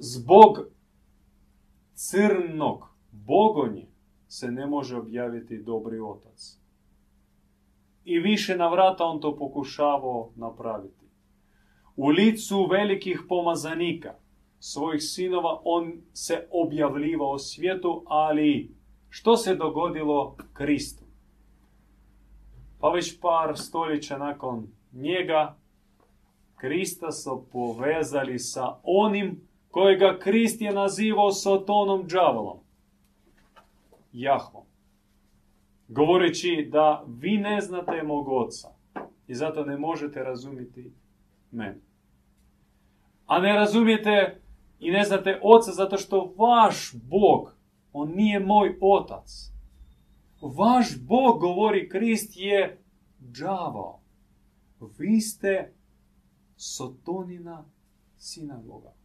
Zbog crnog bogonje se ne može objaviti dobri otac. I više navrata on to pokušavao napraviti. U licu velikih pomazanika, svojih sinova, on se objavljivao svijetu, ali što se dogodilo Kristu? Pa već par stoljeća nakon njega, Krista su povezali sa onim kojega Krist je nazivao Sotonom džavolom. Jahvom. Govoreći da vi ne znate mog oca i zato ne možete razumjeti mene. A ne razumijete i ne znate oca zato što vaš Bog, on nije moj otac. Vaš Bog, govori Krist, je džavao. Vi ste Sotonina sinagoga.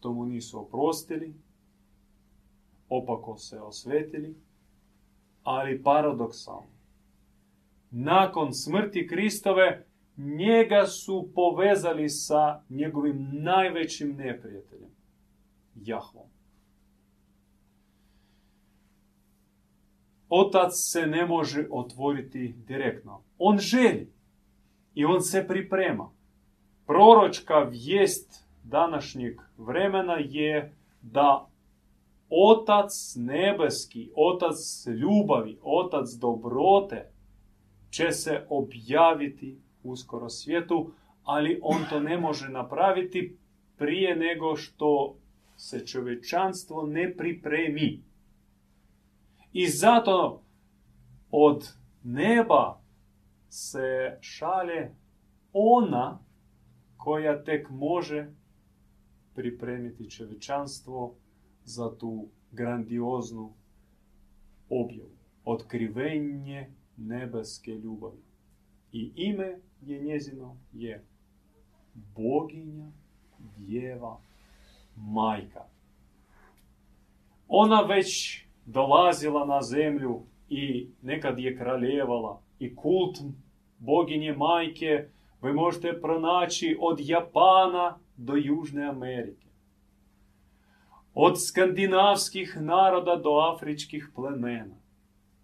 To mu nisu oprostili, opako se osvetili, ali paradoksalno. Nakon smrti Kristove, njega su povezali sa njegovim najvećim neprijateljem, Jahvom. Otac se ne može otvoriti direktno. On želi i on se priprema. Proročka vijest današnjeg vremena je da Otac nebeski, Otac ljubavi, Otac dobrote će se objaviti uskoro svijetu, ali on to ne može napraviti prije nego što se čovječanstvo ne pripremi. I zato od neba se šalje ona koja tek može pripremiti čovječanstvo za tu grandioznu objavu. Otkrivenje nebeske ljubavi. I ime je njezino je boginja, djeva, majka. Ona već dolazila na zemlju i nekad je kraljevala i kult boginje majke vi možete pronaći od Japana до Южної Америки, от скандинавських народа до афричких племен,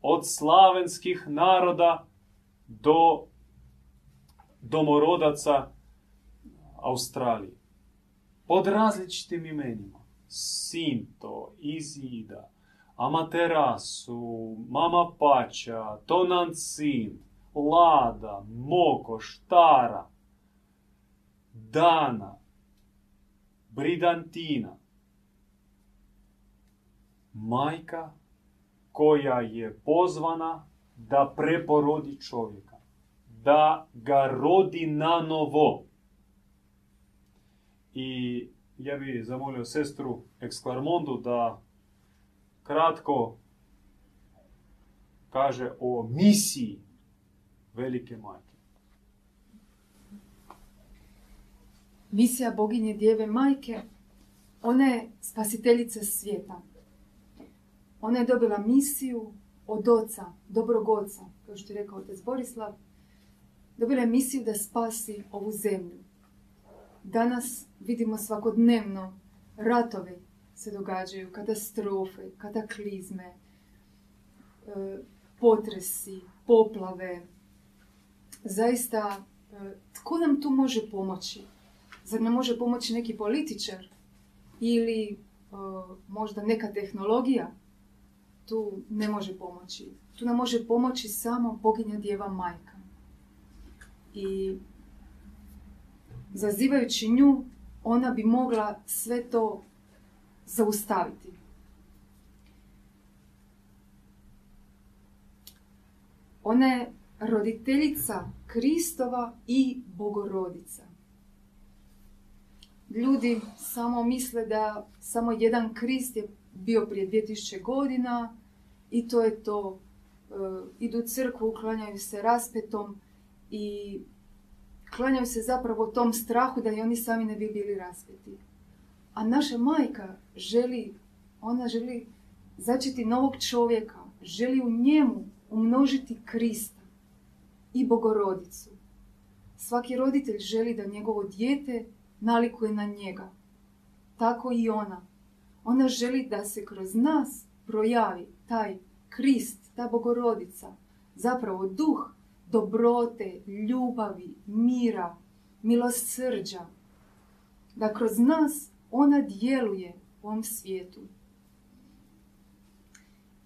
от славянских народа до Домородаця Австралії, Под различным именем Сінто, Изида, Аматерасу, Мама Пача, Тонанцин, Лада, Моко, Штара, Дана – Bridantina. Majka koja je pozvana da preporodi čovjeka, da ga rodi na novo. I ja bih zamolio sestru Eksklarmondu da kratko kaže o misiji velike majke. Misija boginje djeve majke, ona je spasiteljica svijeta. Ona je dobila misiju od oca, dobrog oca, kao što je rekao otac Borislav. Dobila je misiju da spasi ovu zemlju. Danas vidimo svakodnevno ratove se događaju, katastrofe, kataklizme, e, potresi, poplave. Zaista, e, tko nam tu može pomoći? Zar nam može pomoći neki političar? Ili možda neka tehnologija? Tu ne može pomoći. Tu nam može pomoći samo boginja djeva majka. I zazivajući nju, ona bi mogla sve to zaustaviti. Ona je roditeljica Kristova i Bogorodica. Ljudi samo misle da samo jedan Krist je bio prije 2000 godina i to je to. E, idu u crkvu, uklanjaju se raspetom i klanjaju se zapravo tom strahu da i oni sami ne bi bili raspeti. A naša majka želi, ona želi začeti novog čovjeka, želi u njemu umnožiti Krista i Bogorodicu. Svaki roditelj želi da njegovo dijete nalikuje na njega. Tako i ona. Ona želi da se kroz nas projavi taj Krist, ta Bogorodica, zapravo duh dobrote, ljubavi, mira, milosrđa. Da kroz nas ona djeluje u ovom svijetu.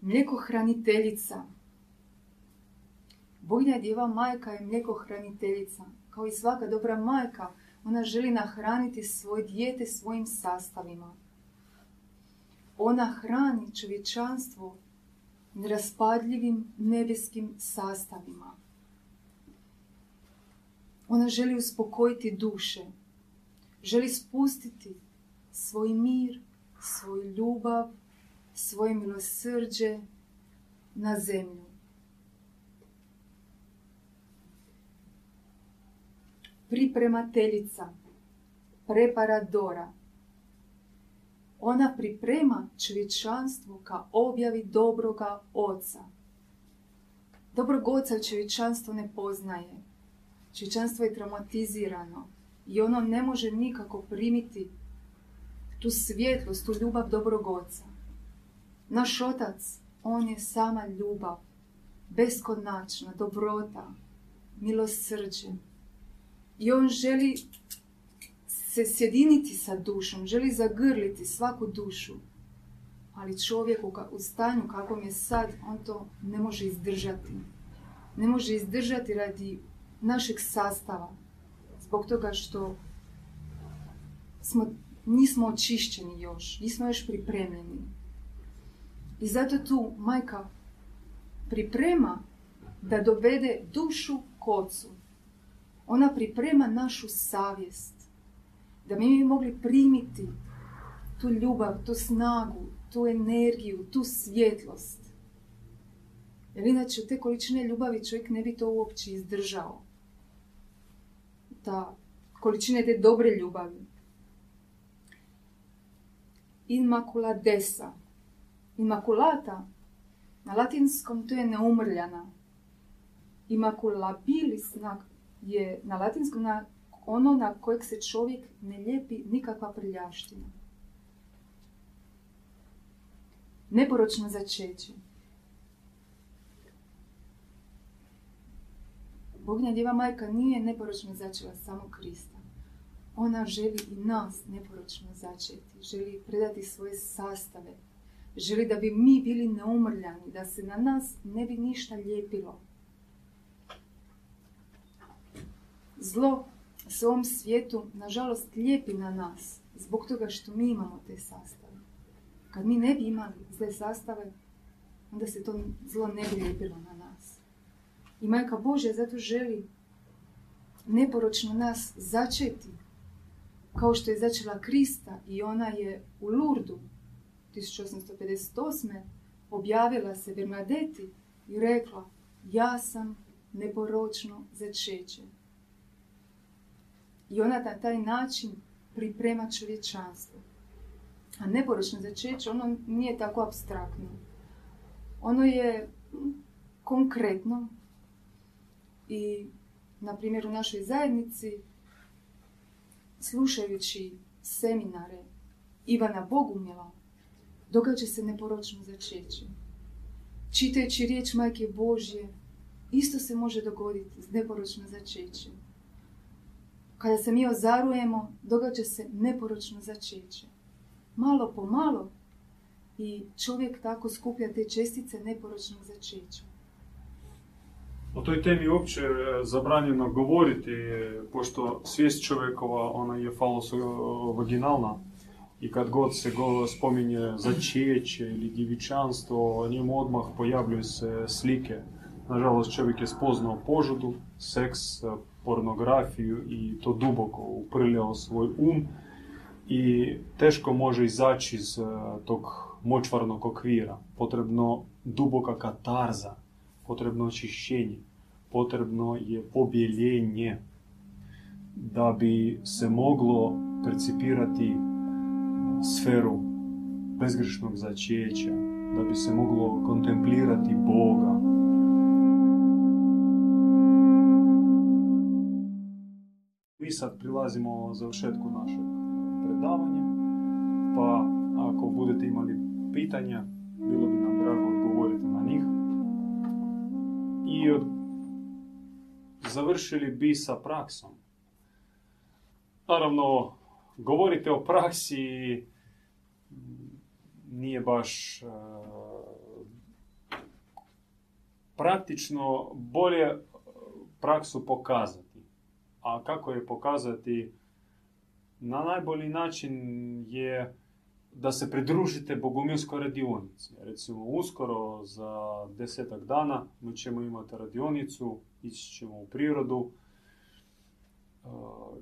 Mljekohraniteljica. Bojna djeva majka je mljekohraniteljica. Kao i svaka dobra majka, ona želi nahraniti svoje dijete svojim sastavima. Ona hrani čovječanstvo neraspadljivim nebeskim sastavima. Ona želi uspokojiti duše. Želi spustiti svoj mir, svoju ljubav, svoje milosrđe na zemlju. Pripremateljica, preparadora. Ona priprema čovječanstvo ka objavi dobroga oca. Dobrog oca čovječanstvo ne poznaje. Čovječanstvo je traumatizirano i ono ne može nikako primiti tu svjetlost, tu ljubav dobrog oca. Naš otac, on je sama ljubav, beskonačna, dobrota, milosrđe. I on želi se sjediniti sa dušom, želi zagrliti svaku dušu. Ali čovjek u stanju kakvom je sad, on to ne može izdržati. Ne može izdržati radi našeg sastava. Zbog toga što smo nismo očišćeni još, nismo još pripremljeni. I zato tu majka priprema da dovede dušu kocu. Ona priprema našu savjest. Da mi bi mogli primiti tu ljubav, tu snagu, tu energiju, tu svjetlost. Jer inače te količine ljubavi čovjek ne bi to uopće izdržao. Ta količine te dobre ljubavi. Inmaculadesa. Inmaculata na latinskom to je neumrljana. Immaculabilis je na latinskom na ono na kojeg se čovjek ne lijepi nikakva prljavština. Neporočno začeće. Bognja Djeva Majka nije neporočno začela samo Krista. Ona želi i nas neporočno začeti. Želi predati svoje sastave. Želi da bi mi bili neumrljani, da se na nas ne bi ništa lijepilo. Zlo u ovom svijetu, nažalost, lijepi na nas zbog toga što mi imamo te sastave. Kad mi ne bi imali zle sastave, onda se to zlo ne bi lijepilo na nas. I Majka Božja zato želi neporočno nas začeti, kao što je začela Krista i ona je u Lurdu 1858. objavila se Bernadeti i rekla ja sam neporočno začeće. I ona na taj način priprema čovječanstvo. A neporočno začeće, ono nije tako abstraktno. Ono je konkretno i, na primjer, u našoj zajednici, slušajući seminare Ivana Bogumila, događa se neporočno začeće. Čitajući riječ Majke Božje, isto se može dogoditi s neporočno začeće. Kada se mi ozarujemo, događa se neporočno začeće. Malo po malo i čovjek tako skuplja te čestice neporočnog začeća. O toj temi uopće je zabranjeno govoriti, pošto svijest čovjekova, ona je vaginalna i kad god se go spominje začeće ili djevičanstvo, njemu odmah pojavljuju se slike. Nažalost, čovjek je spoznao požudu, seks, pornografiju i to duboko uprljao svoj um i teško može izaći iz tog močvarnog okvira. Potrebno duboka katarza, potrebno očišćenje, potrebno je pobjeljenje da bi se moglo percipirati sferu bezgrešnog začeća, da bi se moglo kontemplirati Boga. Mi sad prilazimo završetku našeg predavanja, pa ako budete imali pitanja, bilo bi nam drago odgovoriti na njih. I od... završili bi sa praksom. Naravno, govorite o praksi nije baš praktično bolje praksu pokazati. A kako je pokazati? Na najbolji način je da se pridružite Bogumilskoj radionici. Recimo, uskoro za desetak dana mi ćemo imati radionicu, ići ćemo u prirodu,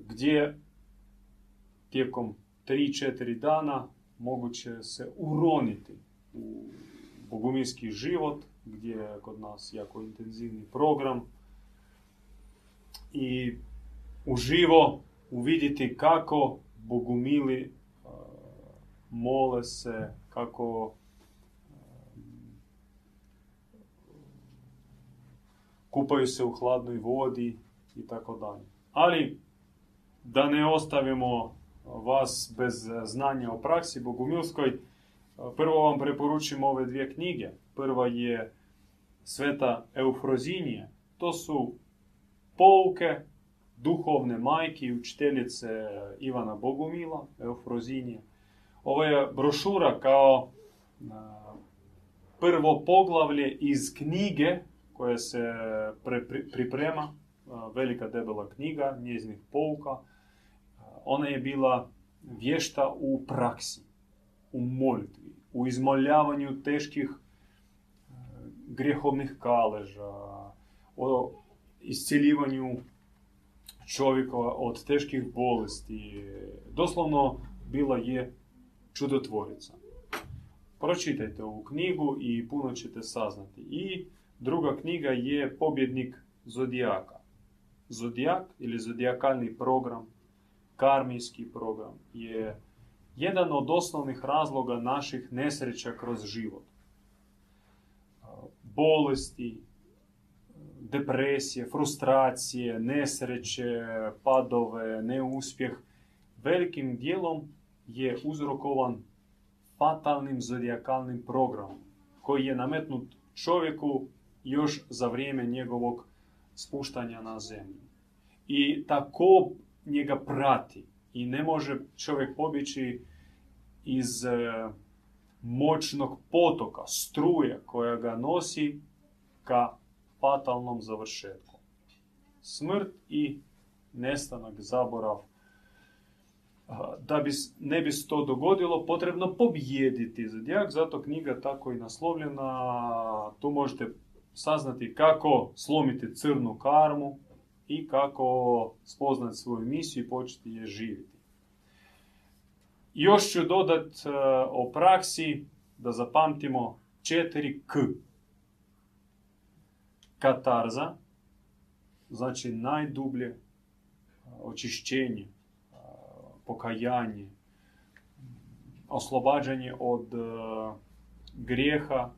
gdje tijekom 3-4 dana moguće se uroniti u bogumilski život, gdje je kod nas jako intenzivni program i uživo uvidjeti kako bogumili mole se, kako kupaju se u hladnoj vodi i tako dalje. Ali da ne ostavimo vas bez znanja o praksi bogumilskoj, prvo vam preporučim ove dvije knjige. Prva je Sveta Eufrozinije. To su pouke duhovne majke i učiteljice Ivana Bogumila, Eufrozinije. Ovo je brošura kao prvo poglavlje iz knjige koje se priprema, velika debela knjiga njeznih pouka. Ona je bila vješta u praksi, u molitvi, u izmoljavanju teških grijehovnih kaleža, o iscjeljivanju čovjeka od teških bolesti. Doslovno bila je čudotvorica. Pročitajte ovu knjigu i puno ćete saznati. I druga knjiga je Pobjednik Zodijaka. Zodijak ili zodijakalni program, karmijski program je jedan od osnovnih razloga naših nesreća kroz život. Bolesti, depresije, frustracije, nesreće, padove, neuspjeh, velikim dijelom je uzrokovan fatalnim zodijakalnim programom koji je nametnut čovjeku još za vrijeme njegovog spuštanja na zemlju. I tako njega prati i ne može čovjek pobjeći iz e, moćnog potoka, struje koja ga nosi ka fatalnom završetku. Smrt i nestanak, zaborav. Da bi ne bi se to dogodilo, potrebno pobjediti zodijak, zato knjiga tako i naslovljena. Tu možete saznati kako slomiti crnu karmu i kako spoznati svoju misiju i početi je živjeti. Još ću dodat e, o praksi da zapamtimo 4 K. Katarza, znači najdublje očišćenje, pokajanje, oslobađanje od grijeha,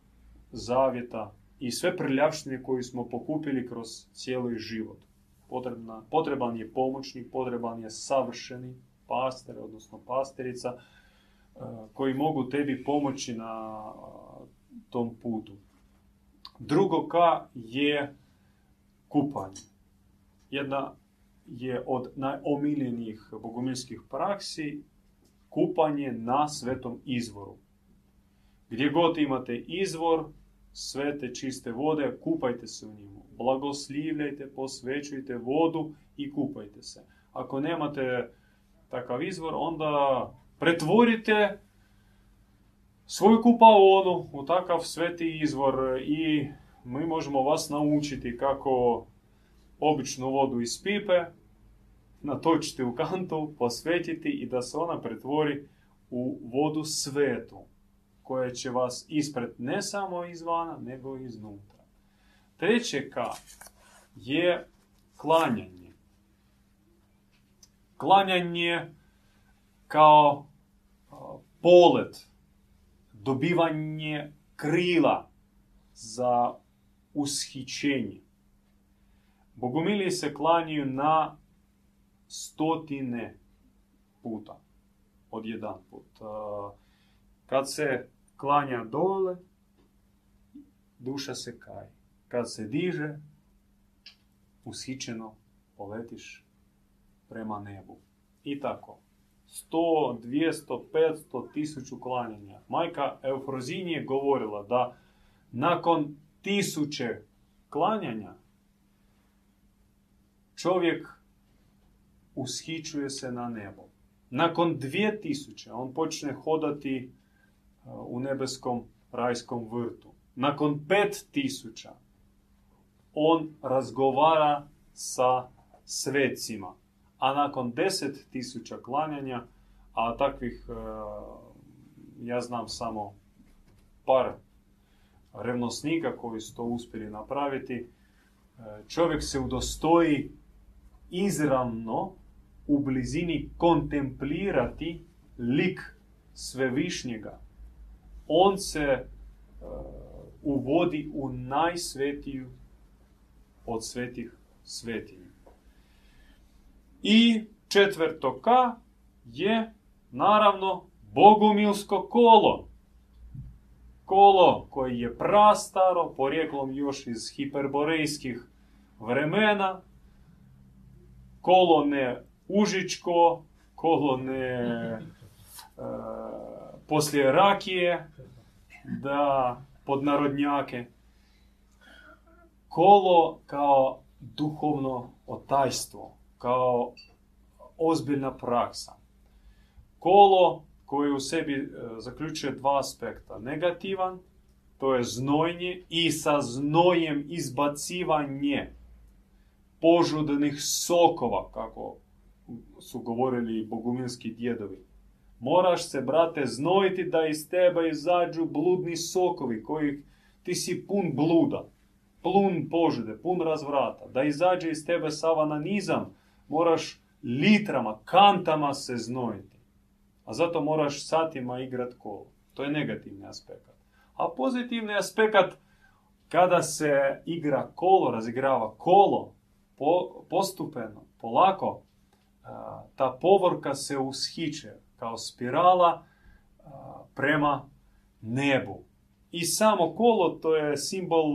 zavjeta i sve prljavštine koje smo pokupili kroz cijeli život. Potrebna, potreban je pomoćnik, potreban je savršeni pastor, odnosno pasterica, koji mogu tebi pomoći na tom putu. Drugo K je kupanje. Jedna je od najomiljenijih bogomilskih praksi kupanje na svetom izvoru. Gdje god imate izvor, svete čiste vode, kupajte se u njemu. Blagoslivljajte, posvećujte vodu i kupajte se. Ako nemate takav izvor, onda pretvorite svoju kupaonu u takav sveti izvor i mi možemo vas naučiti kako običnu vodu iz pipe natočiti u kantu, posvetiti i da se ona pretvori u vodu svetu koja će vas ispred ne samo izvana, nego i iznutra. Treće K je klanjanje. Klanjanje kao polet, dobivanje krila za ushićenje. Bogomilije se klanjaju na stotine puta od jedan put. Kad se klanja dole, duša se kaj. Kad se diže, ushićeno poletiš prema nebu. I tako. 100, 200, 500, tisuću klanjanja. Majka Eufrozini je govorila da nakon tisuće klanjanja čovjek ushićuje se na nebo. Nakon dvije tisuće on počne hodati u nebeskom rajskom vrtu. Nakon pet tisuća on razgovara sa svecima. A nakon deset tisuća klanjanja, a takvih e, ja znam samo par revnosnika koji su to uspjeli napraviti, e, čovjek se udostoji izravno u blizini kontemplirati lik svevišnjega on se uh, uvodi u najsvetiju od svetih svetinja. Četvrto K je naravno bogumilsko kolo. Kolo koje je prastaro, porijeklom još iz hiperborejskih vremena. Kolo ne užičko, kolo ne uh, poslije rakije, da podnarodnjake. Kolo kao duhovno otajstvo, kao ozbiljna praksa. Kolo koje u sebi e, zaključuje dva aspekta. Negativan, to je znojnje i sa znojem izbacivanje požudnih sokova, kako su govorili bogumilski djedovi. Moraš se, brate, znojiti da iz teba izađu bludni sokovi kojih ti si pun bluda, pun požude, pun razvrata. Da izađe iz tebe savananizam, moraš litrama, kantama se znojiti. A zato moraš satima igrat kolo. To je negativni aspekt. A pozitivni aspekt, kada se igra kolo, razigrava kolo, postupeno, polako, ta povorka se ushiće kao spirala prema nebu. I samo kolo to je simbol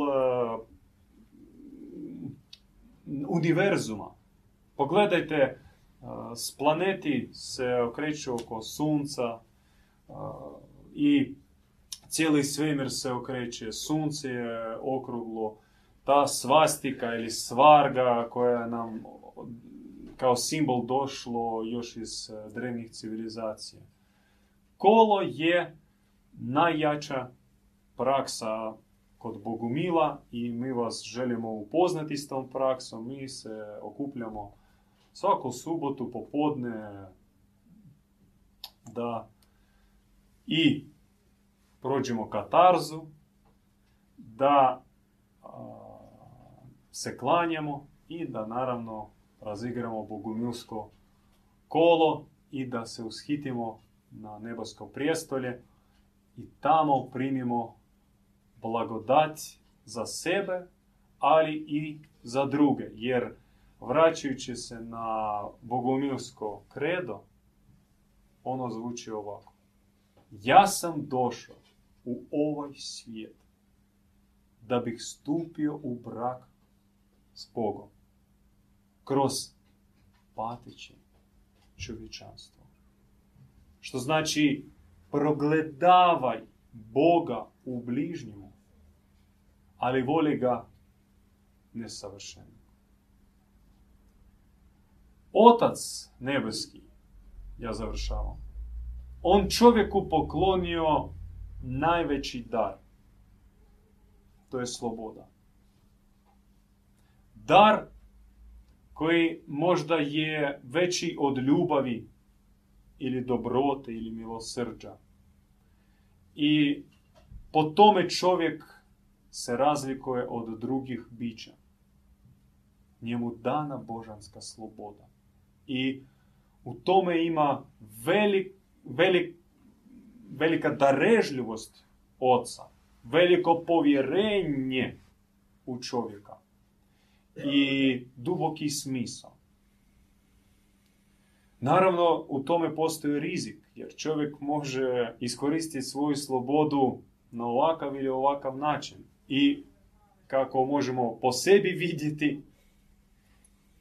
univerzuma. Pogledajte, a, s planeti se okreću oko sunca a, i cijeli svemir se okreće, sunce je okruglo, ta svastika ili svarga koja nam kao simbol došlo još iz eh, drevnih civilizacija. Kolo je najjača praksa kod Bogumila i mi vas želimo upoznati s tom praksom. Mi se okupljamo svaku subotu popodne da i prođemo katarzu, da a, se klanjamo i da naravno razigramo bogumilsko kolo i da se ushitimo na nebesko prijestolje i tamo primimo blagodat za sebe, ali i za druge. Jer vraćajući se na bogumilsko kredo, ono zvuči ovako. Ja sam došao u ovaj svijet da bih stupio u brak s Bogom kroz pateće čovječanstvo. Što znači progledavaj Boga u bližnjemu, ali voli ga nesavršeno. Otac nebeski, ja završavam, on čovjeku poklonio najveći dar. To je sloboda. Dar koji možda je veći od ljubavi ili dobrote ili milosrđa. I po tome čovjek se razlikuje od drugih bića. Njemu dana božanska sloboda. I u tome ima velik, velik, velika darežljivost oca, veliko povjerenje u čovjeka i duboki smisao. Naravno, u tome postoji rizik, jer čovjek može iskoristiti svoju slobodu na ovakav ili ovakav način. I kako možemo po sebi vidjeti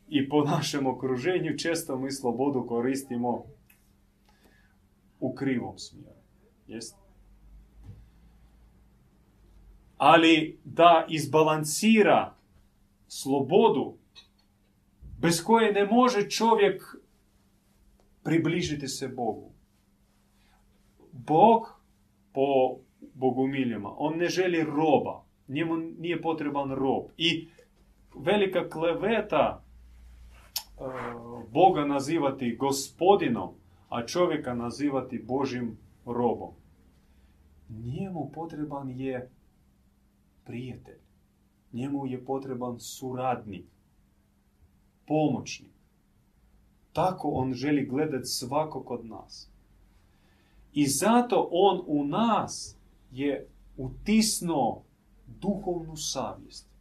i po našem okruženju, često mi slobodu koristimo u krivom smjeru. Jest? Ali da izbalansira slobodu bez koje ne može čovjek približiti se Bogu. Bog po bogumiljama, on ne želi roba, njemu nije potreban rob. I velika kleveta Boga nazivati gospodinom, a čovjeka nazivati Božim robom. Njemu potreban je prijatelj. Njemu je potreban suradnik, pomoćnik. Tako on želi gledati svakog od nas. I zato on u nas je utisnuo duhovnu savjest.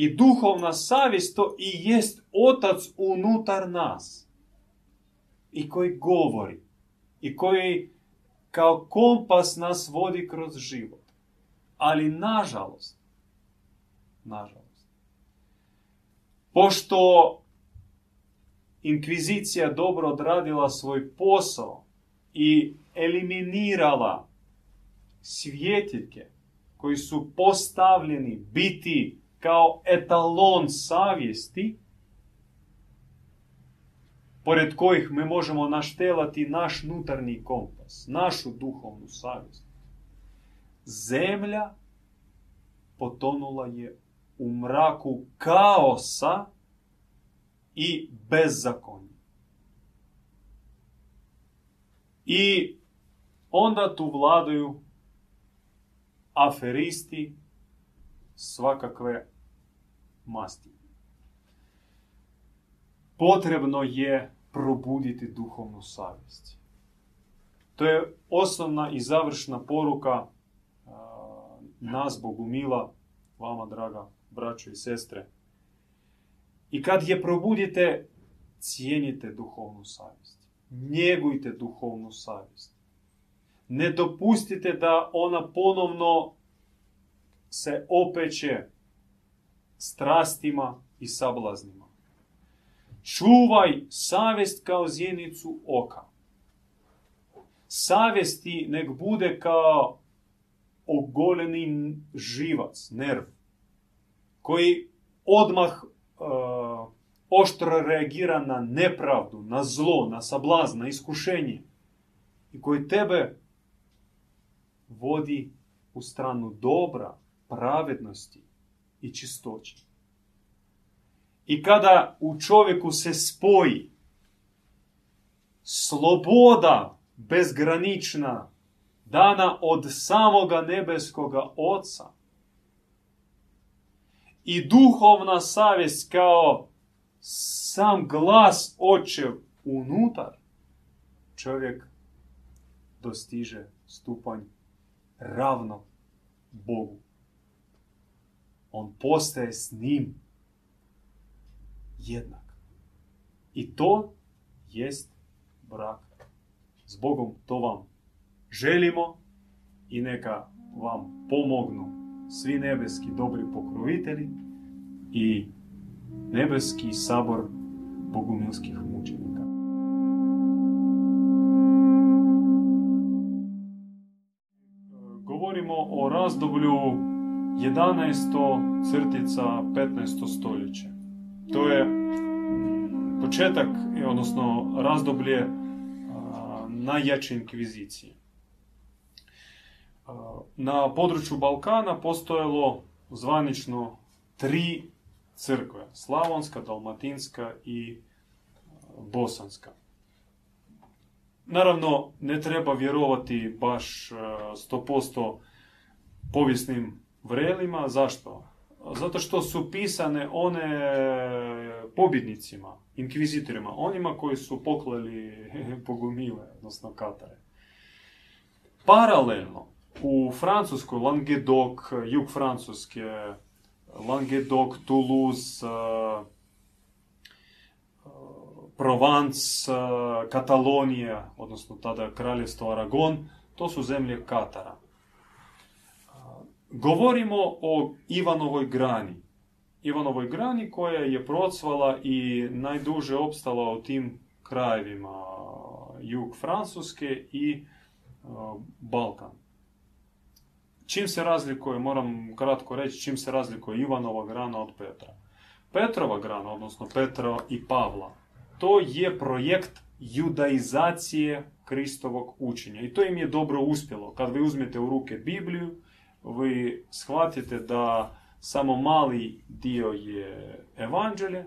I duhovna savjest to i jest otac unutar nas. I koji govori. I koji kao kompas nas vodi kroz život. Ali nažalost, nažalost, pošto inkvizicija dobro odradila svoj posao i eliminirala svjetiljke koji su postavljeni biti kao etalon savjesti, pored kojih mi možemo naštelati naš nutarnji kompas, našu duhovnu savjest. Zemlja potonula je u mraku kaosa i bezzakonja. I onda tu vladaju aferisti svakakve masti. Potrebno je probuditi duhovnu savjest. To je osnovna i završna poruka nas, Bogumila, vama, draga braćo i sestre. I kad je probudite, cijenite duhovnu savjest. njegujte duhovnu savjest. Ne dopustite da ona ponovno se opeće strastima i sablaznima. Čuvaj savjest kao zjenicu oka. Savjesti nek bude kao ogoleni živac, nerv, koji odmah uh, oštro reagira na nepravdu, na zlo, na sablazn, na iskušenje i koji tebe vodi u stranu dobra, pravednosti i čistoće. I kada u čovjeku se spoji sloboda bezgranična dana od samoga nebeskoga Oca i duhovna savjest kao sam glas očev unutar, čovjek dostiže stupanj ravno Bogu. On postaje s njim jednak. I to jest brak. S Bogom to vam želimo i neka vam pomognu svi nebeski dobri pokrovitelji i nebeski sabor bogumilskih mučenika. Govorimo o razdoblju 11. crtica 15. stoljeće. To je početak, odnosno razdoblje najjače inkvizicije. Na području Balkana postojalo zvanično tri crkve. Slavonska, Dalmatinska i Bosanska. Naravno, ne treba vjerovati baš 100% povijesnim vrelima. Zašto? Zato što su pisane one pobjednicima, inkvizitorima, onima koji su poklali pogumile, odnosno katare. Paralelno, u Francuskoj, Languedoc, jug Francuske, Languedoc, Toulouse, Provence, Katalonija, odnosno tada kraljevstvo Aragon, to su zemlje Katara. Govorimo o Ivanovoj grani. Ivanovoj grani koja je procvala i najduže opstala u tim krajevima jug Francuske i Balkan. Čim se razlikuje, moram kratko reći, čim se razlikuje Ivanova grana od Petra. Petrova grana, odnosno Petra i Pavla, to je projekt judaizacije Kristovog učenja. I to im je dobro uspjelo. Kad vi uzmete u ruke Bibliju, vi shvatite da samo mali dio je evanđelje,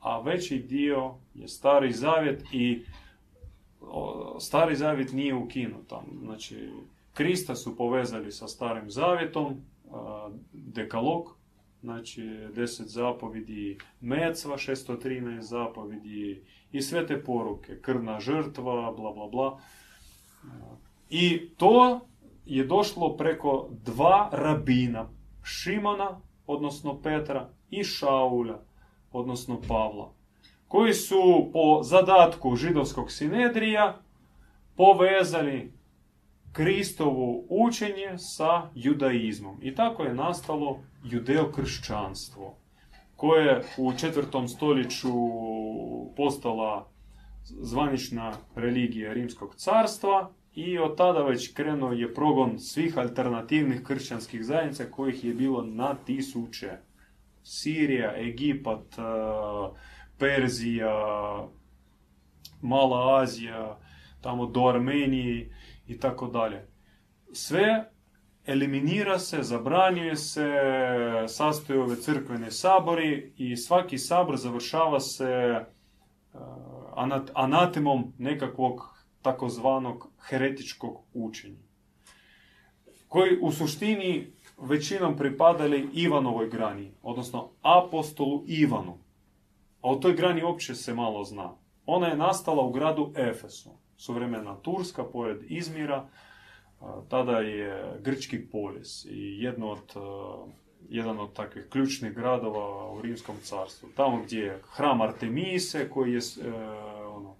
a veći dio je stari zavjet i stari zavjet nije ukinut. Znači, Krista su povezali sa starim zavjetom, dekalog, znači deset zapovidi mecva, 613 zapovidi i sve te poruke, krvna žrtva, bla bla bla. I to je došlo preko dva rabina, Šimona, odnosno Petra, i Šaulja, odnosno Pavla, koji su po zadatku židovskog sinedrija povezali Kristovo učenje sa judaizmom. I tako je nastalo judeokršćanstvo, koje u četvrtom stoljeću postala zvanična religija Rimskog carstva i od tada već krenuo je progon svih alternativnih kršćanskih zajednica kojih je bilo na tisuće. Sirija, Egipat, e, Perzija, Mala Azija, tamo do Armenije i tako dalje. Sve eliminira se, zabranjuje se, sastoje ove crkvene sabori i svaki sabor završava se uh, anatemom nekakvog takozvanog heretičkog učenja. Koji u suštini većinom pripadali Ivanovoj grani, odnosno apostolu Ivanu. A o toj grani uopće se malo zna. Ona je nastala u gradu Efesu suvremena Turska, pored Izmira, tada je grčki polis i jedno od, jedan od takvih ključnih gradova u Rimskom carstvu. Tamo gdje je hram Artemise koji je e, ono,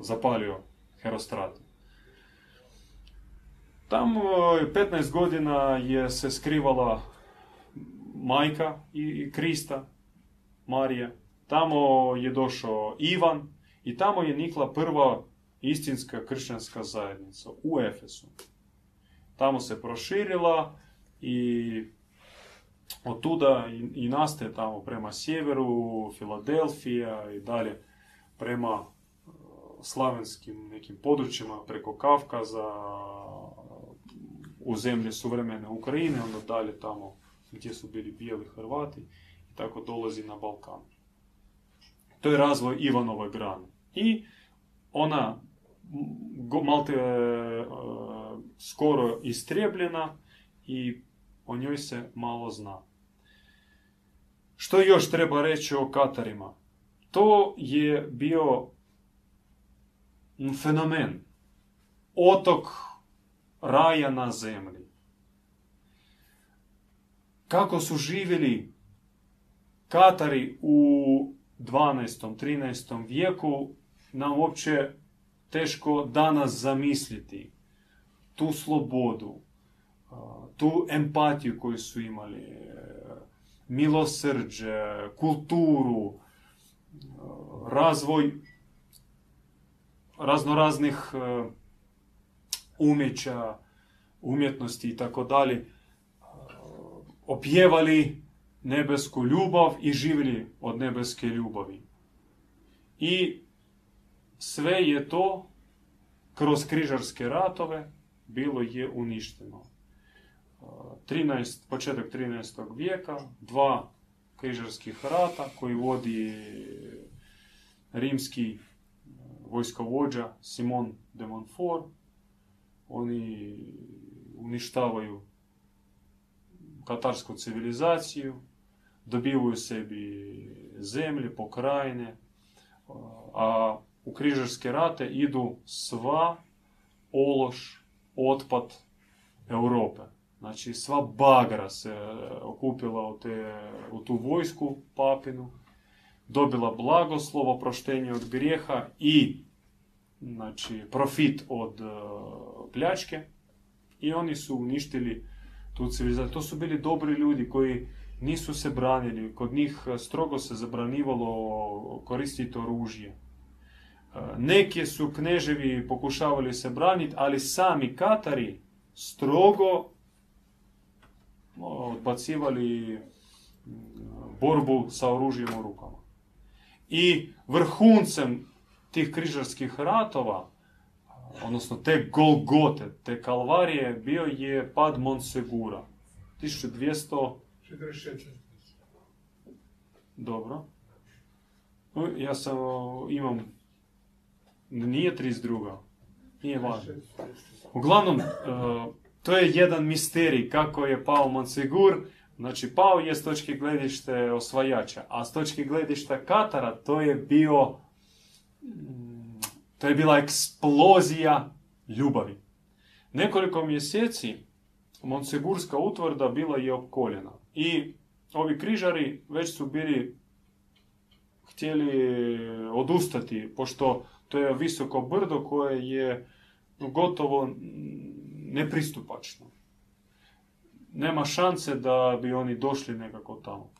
zapalio Herostratu. Tamo e, 15 godina je se skrivala majka i Krista, Marija. Tamo je došao Ivan i tamo je nikla prva istinska kršćanska zajednica u Efesu. Tamo se proširila i od tuda i, nastaje tamo prema sjeveru, Filadelfija i dalje prema e, slavenskim nekim područjima, preko Kavkaza, u zemlje suvremene Ukrajine, onda dalje tamo gdje su bili bijeli Hrvati i tako dolazi na Balkan. To je razvoj Ivanove grane. I ona malte e, skoro istrijebljena i o njoj se malo zna. Što još treba reći o Katarima? To je bio fenomen. Otok raja na zemlji. Kako su živjeli Katari u 12. 13. vijeku nam uopće teško danas zamisliti tu slobodu, tu empatiju koju su imali, milosrđe, kulturu, razvoj raznoraznih umjeća, umjetnosti i tako dalje, opjevali nebesku ljubav i živjeli od nebeske ljubavi. I sve je to kroz križarske ratove bilo je uništeno. 13, početak 13. vijeka, dva križarskih rata koji vodi rimski vojskovođa Simon de Montfort. Oni uništavaju katarsku civilizaciju, dobivaju sebi zemlje, pokrajine, a u križarske rate idu sva ološ, otpad Europe. Znači sva bagra se okupila u, te, u tu vojsku papinu, dobila blagoslovo, proštenje od grijeha i znači, profit od uh, pljačke i oni su uništili tu civilizaciju. To su bili dobri ljudi koji nisu se branili, kod njih strogo se zabranivalo koristiti oružje. Neki su kneževi pokušavali se braniti, ali sami Katari strogo odbacivali borbu sa oružjem u rukama. I vrhuncem tih križarskih ratova, odnosno te Golgote, te Kalvarije, bio je pad Monsegura. 1200... Dobro. Ja sam, imam nije 32. Nije važno. Uglavnom, e, to je jedan misterij kako je pao Monsegur. Znači, pao je s točke gledište osvajača, a s točke gledišta Katara to je bio mm, to je bila eksplozija ljubavi. Nekoliko mjeseci Monsegurska utvrda bila je opkoljena. I ovi križari već su bili htjeli odustati, pošto to je visoko brdo koje je gotovo nepristupačno. Nema šanse da bi oni došli nekako tamo.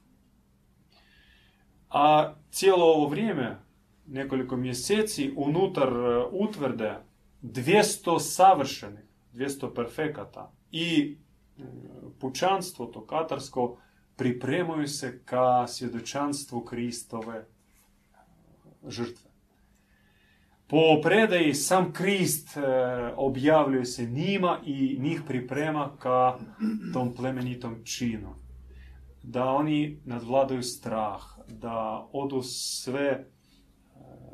A cijelo ovo vrijeme, nekoliko mjeseci, unutar e, utvrde 200 savršenih, 200 perfekata i e, pučanstvo, to katarsko, pripremaju se ka svjedočanstvu Kristove žrtve. Po predaji sam Krist e, objavljuje se njima i njih priprema ka tom plemenitom činu. Da oni nadvladaju strah, da odu sve e,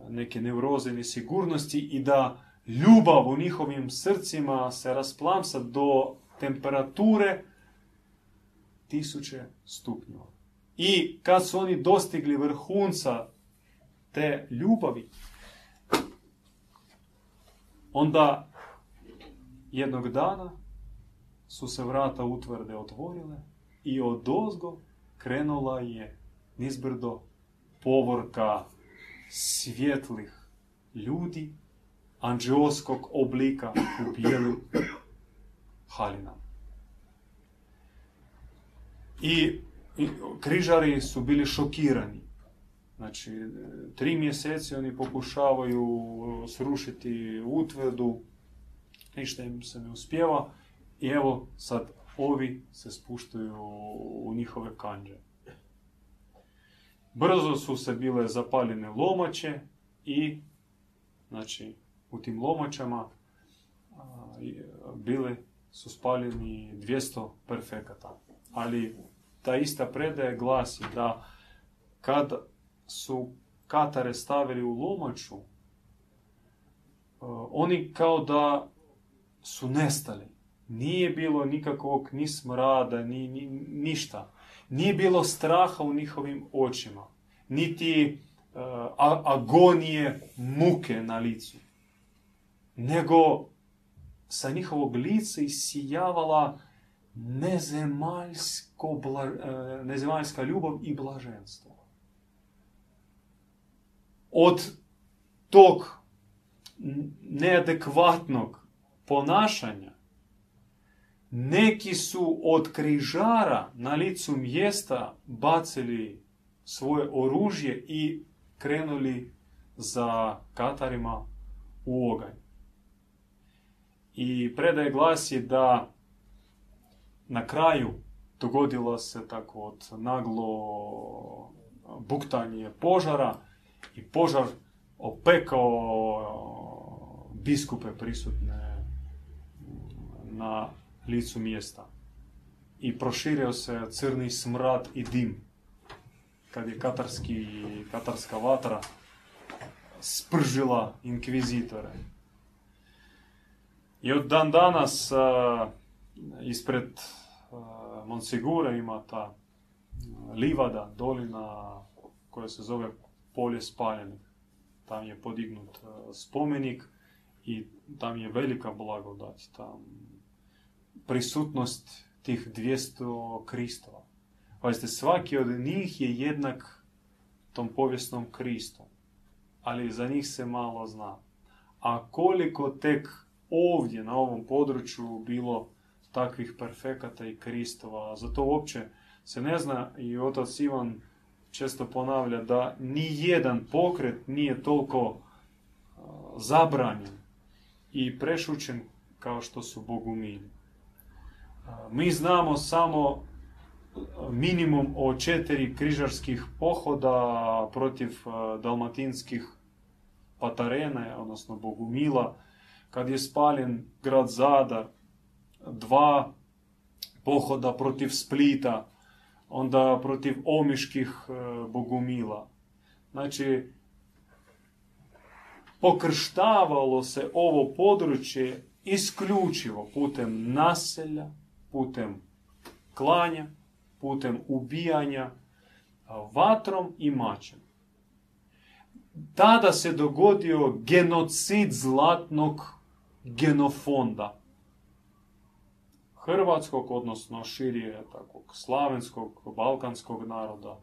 neke neuroze nesigurnosti i da ljubav u njihovim srcima se rasplamsa do temperature tisuće stupnjeva. I kad su oni dostigli vrhunca te ljubavi, Onda jednog dana su se vrata utvrde otvorile i od ozgo krenula je nizbrdo povorka svjetlih ljudi anđeoskog oblika u. I, I križari su bili šokirani. Znači, tri mjeseci oni pokušavaju srušiti utvrdu, ništa im se ne uspjeva i evo sad ovi se spuštaju u njihove kanđe. Brzo su se bile zapaljene lomače i znači u tim lomačama bile su spaljeni 200 perfekata. Ali ta ista predaja glasi da kad su katare stavili u lomaču, oni kao da su nestali. Nije bilo nikakvog ni smrada, ni, ni ništa. Nije bilo straha u njihovim očima. Niti uh, agonije, muke na licu. Nego sa njihovog lica isijavala nezemaljsko, bla, uh, nezemaljska ljubav i blaženstvo. Od tog neadekvatnog ponašanja neki su od križara na licu mjesta bacili svoje oružje i krenuli za Katarima u oganj. I predaje glasi da na kraju dogodilo se tako od naglo buktanje požara i požar opekao biskupe prisutne na licu mjesta. I proširio se crni smrad i dim. Kad je katarski, katarska vatra spržila inkvizitore. I od dan danas uh, ispred uh, Monsigura ima ta livada, dolina koja se zove polje spaljenih. Tam je podignut uh, spomenik i tam je velika blagodat. Tam prisutnost tih 200 kristova. Pazite, svaki od njih je jednak tom povijesnom Kristu. Ali za njih se malo zna. A koliko tek ovdje na ovom području bilo takvih perfekata i Kristova. Za to uopće se ne zna i otac Ivan često ponavlja da ni jedan pokret nije toliko zabranjen i prešućen kao što su bogumili. Mi znamo samo minimum o četiri križarskih pohoda protiv dalmatinskih patarene, odnosno Bogumila, kad je spaljen grad Zadar, dva pohoda protiv Splita, onda protiv omiških Bogumila. Znači, pokrštavalo se ovo područje isključivo putem naselja, putem klanja, putem ubijanja vatrom i mačem. Tada se dogodio genocid zlatnog genofonda. Hrvatskog, odnosno širije takvog slavenskog, balkanskog naroda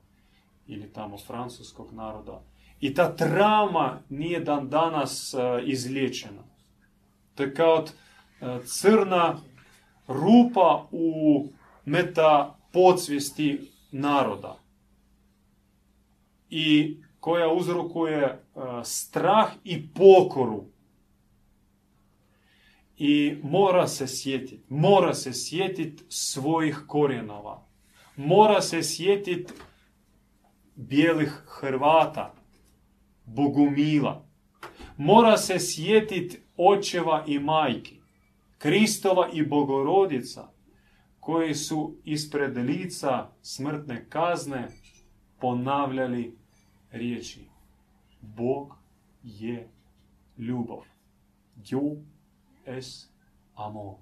ili tamo francuskog naroda. I ta trauma nije dan danas izliječena. To je kao crna rupa u meta podsvijesti naroda i koja uzrokuje strah i pokoru. I mora se sjetiti, mora se sjetiti svojih korijenova. Mora se sjetiti bijelih Hrvata, Bogumila. Mora se sjetiti očeva i majki. Kristova i Bogorodica, koji su ispred lica smrtne kazne ponavljali riječi. Bog je ljubav. Dieu es amor.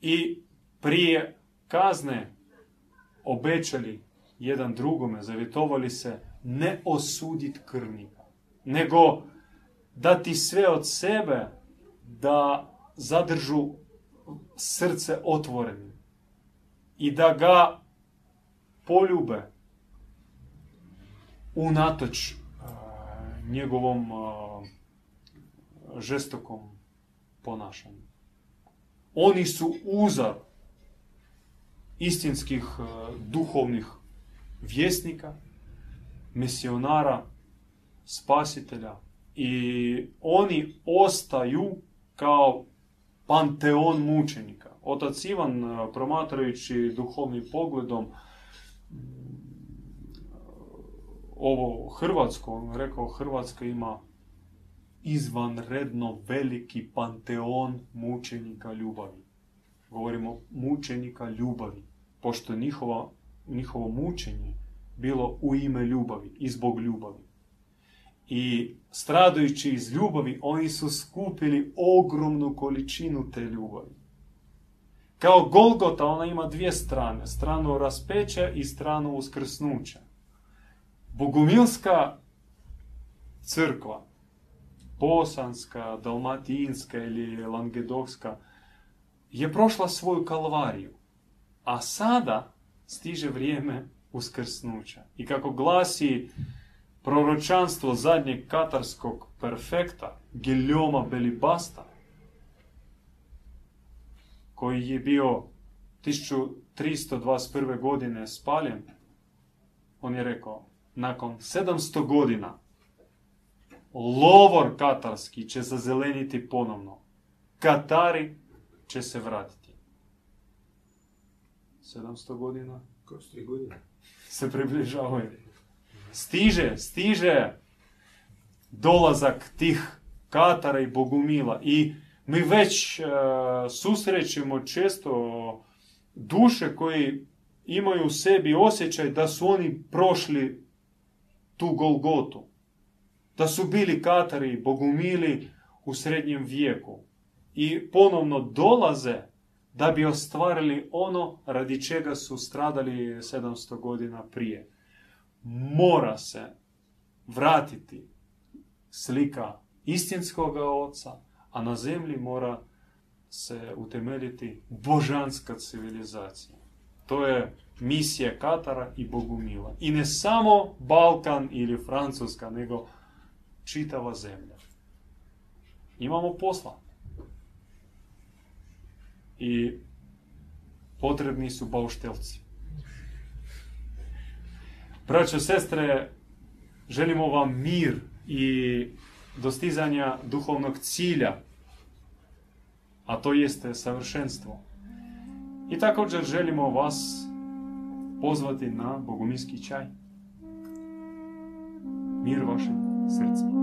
I prije kazne obećali jedan drugome, zavjetovali se ne osudit krvnika, nego dati sve od sebe da zadržu srce otvorenim i da ga poljube unatoč njegovom žestokom ponašanju. Oni su uzor istinskih duhovnih vjesnika, misionara, spasitelja i oni ostaju kao panteon mučenika. Otac Ivan, promatrajući duhovnim pogledom ovo Hrvatsko, on rekao Hrvatska ima izvanredno veliki panteon mučenika ljubavi. Govorimo mučenika ljubavi, pošto njihova, njihovo mučenje bilo u ime ljubavi i zbog ljubavi. I stradajući iz ljubavi, oni su skupili ogromnu količinu te ljubavi. Kao Golgota, ona ima dvije strane. Stranu raspeća i stranu uskrsnuća. Bogumilska crkva, bosanska, dalmatinska ili langedokska, je prošla svoju kalvariju. A sada stiže vrijeme uskrsnuća. I kako glasi proročanstvo zadnjeg katarskog perfekta, Giljoma Belibasta, koji je bio 1321. godine spaljen, on je rekao, nakon 700 godina lovor katarski će zazeleniti ponovno. Katari će se vratiti. 700 godina Kroz tri godine. se približavaju. Stiže, stiže dolazak tih Katara i Bogumila i mi već e, susrećemo često duše koji imaju u sebi osjećaj da su oni prošli tu Golgotu. Da su bili Katari Bogumili u srednjem vijeku. I ponovno dolaze da bi ostvarili ono radi čega su stradali 700 godina prije. Mora se vratiti slika istinskog oca, a na zemlji mora se utemeljiti božanska civilizacija. To je misija Katara i Bogumila. I ne samo Balkan ili Francuska, nego čitava zemlja. Imamo posla. I potrebni su bauštelci. Braćo, sestre, želimo vam mir i dostizanja duhovnog cilja, a to jeste savršenstvo. I također želimo vas позвати на богомилски чај. Мир ваше срце.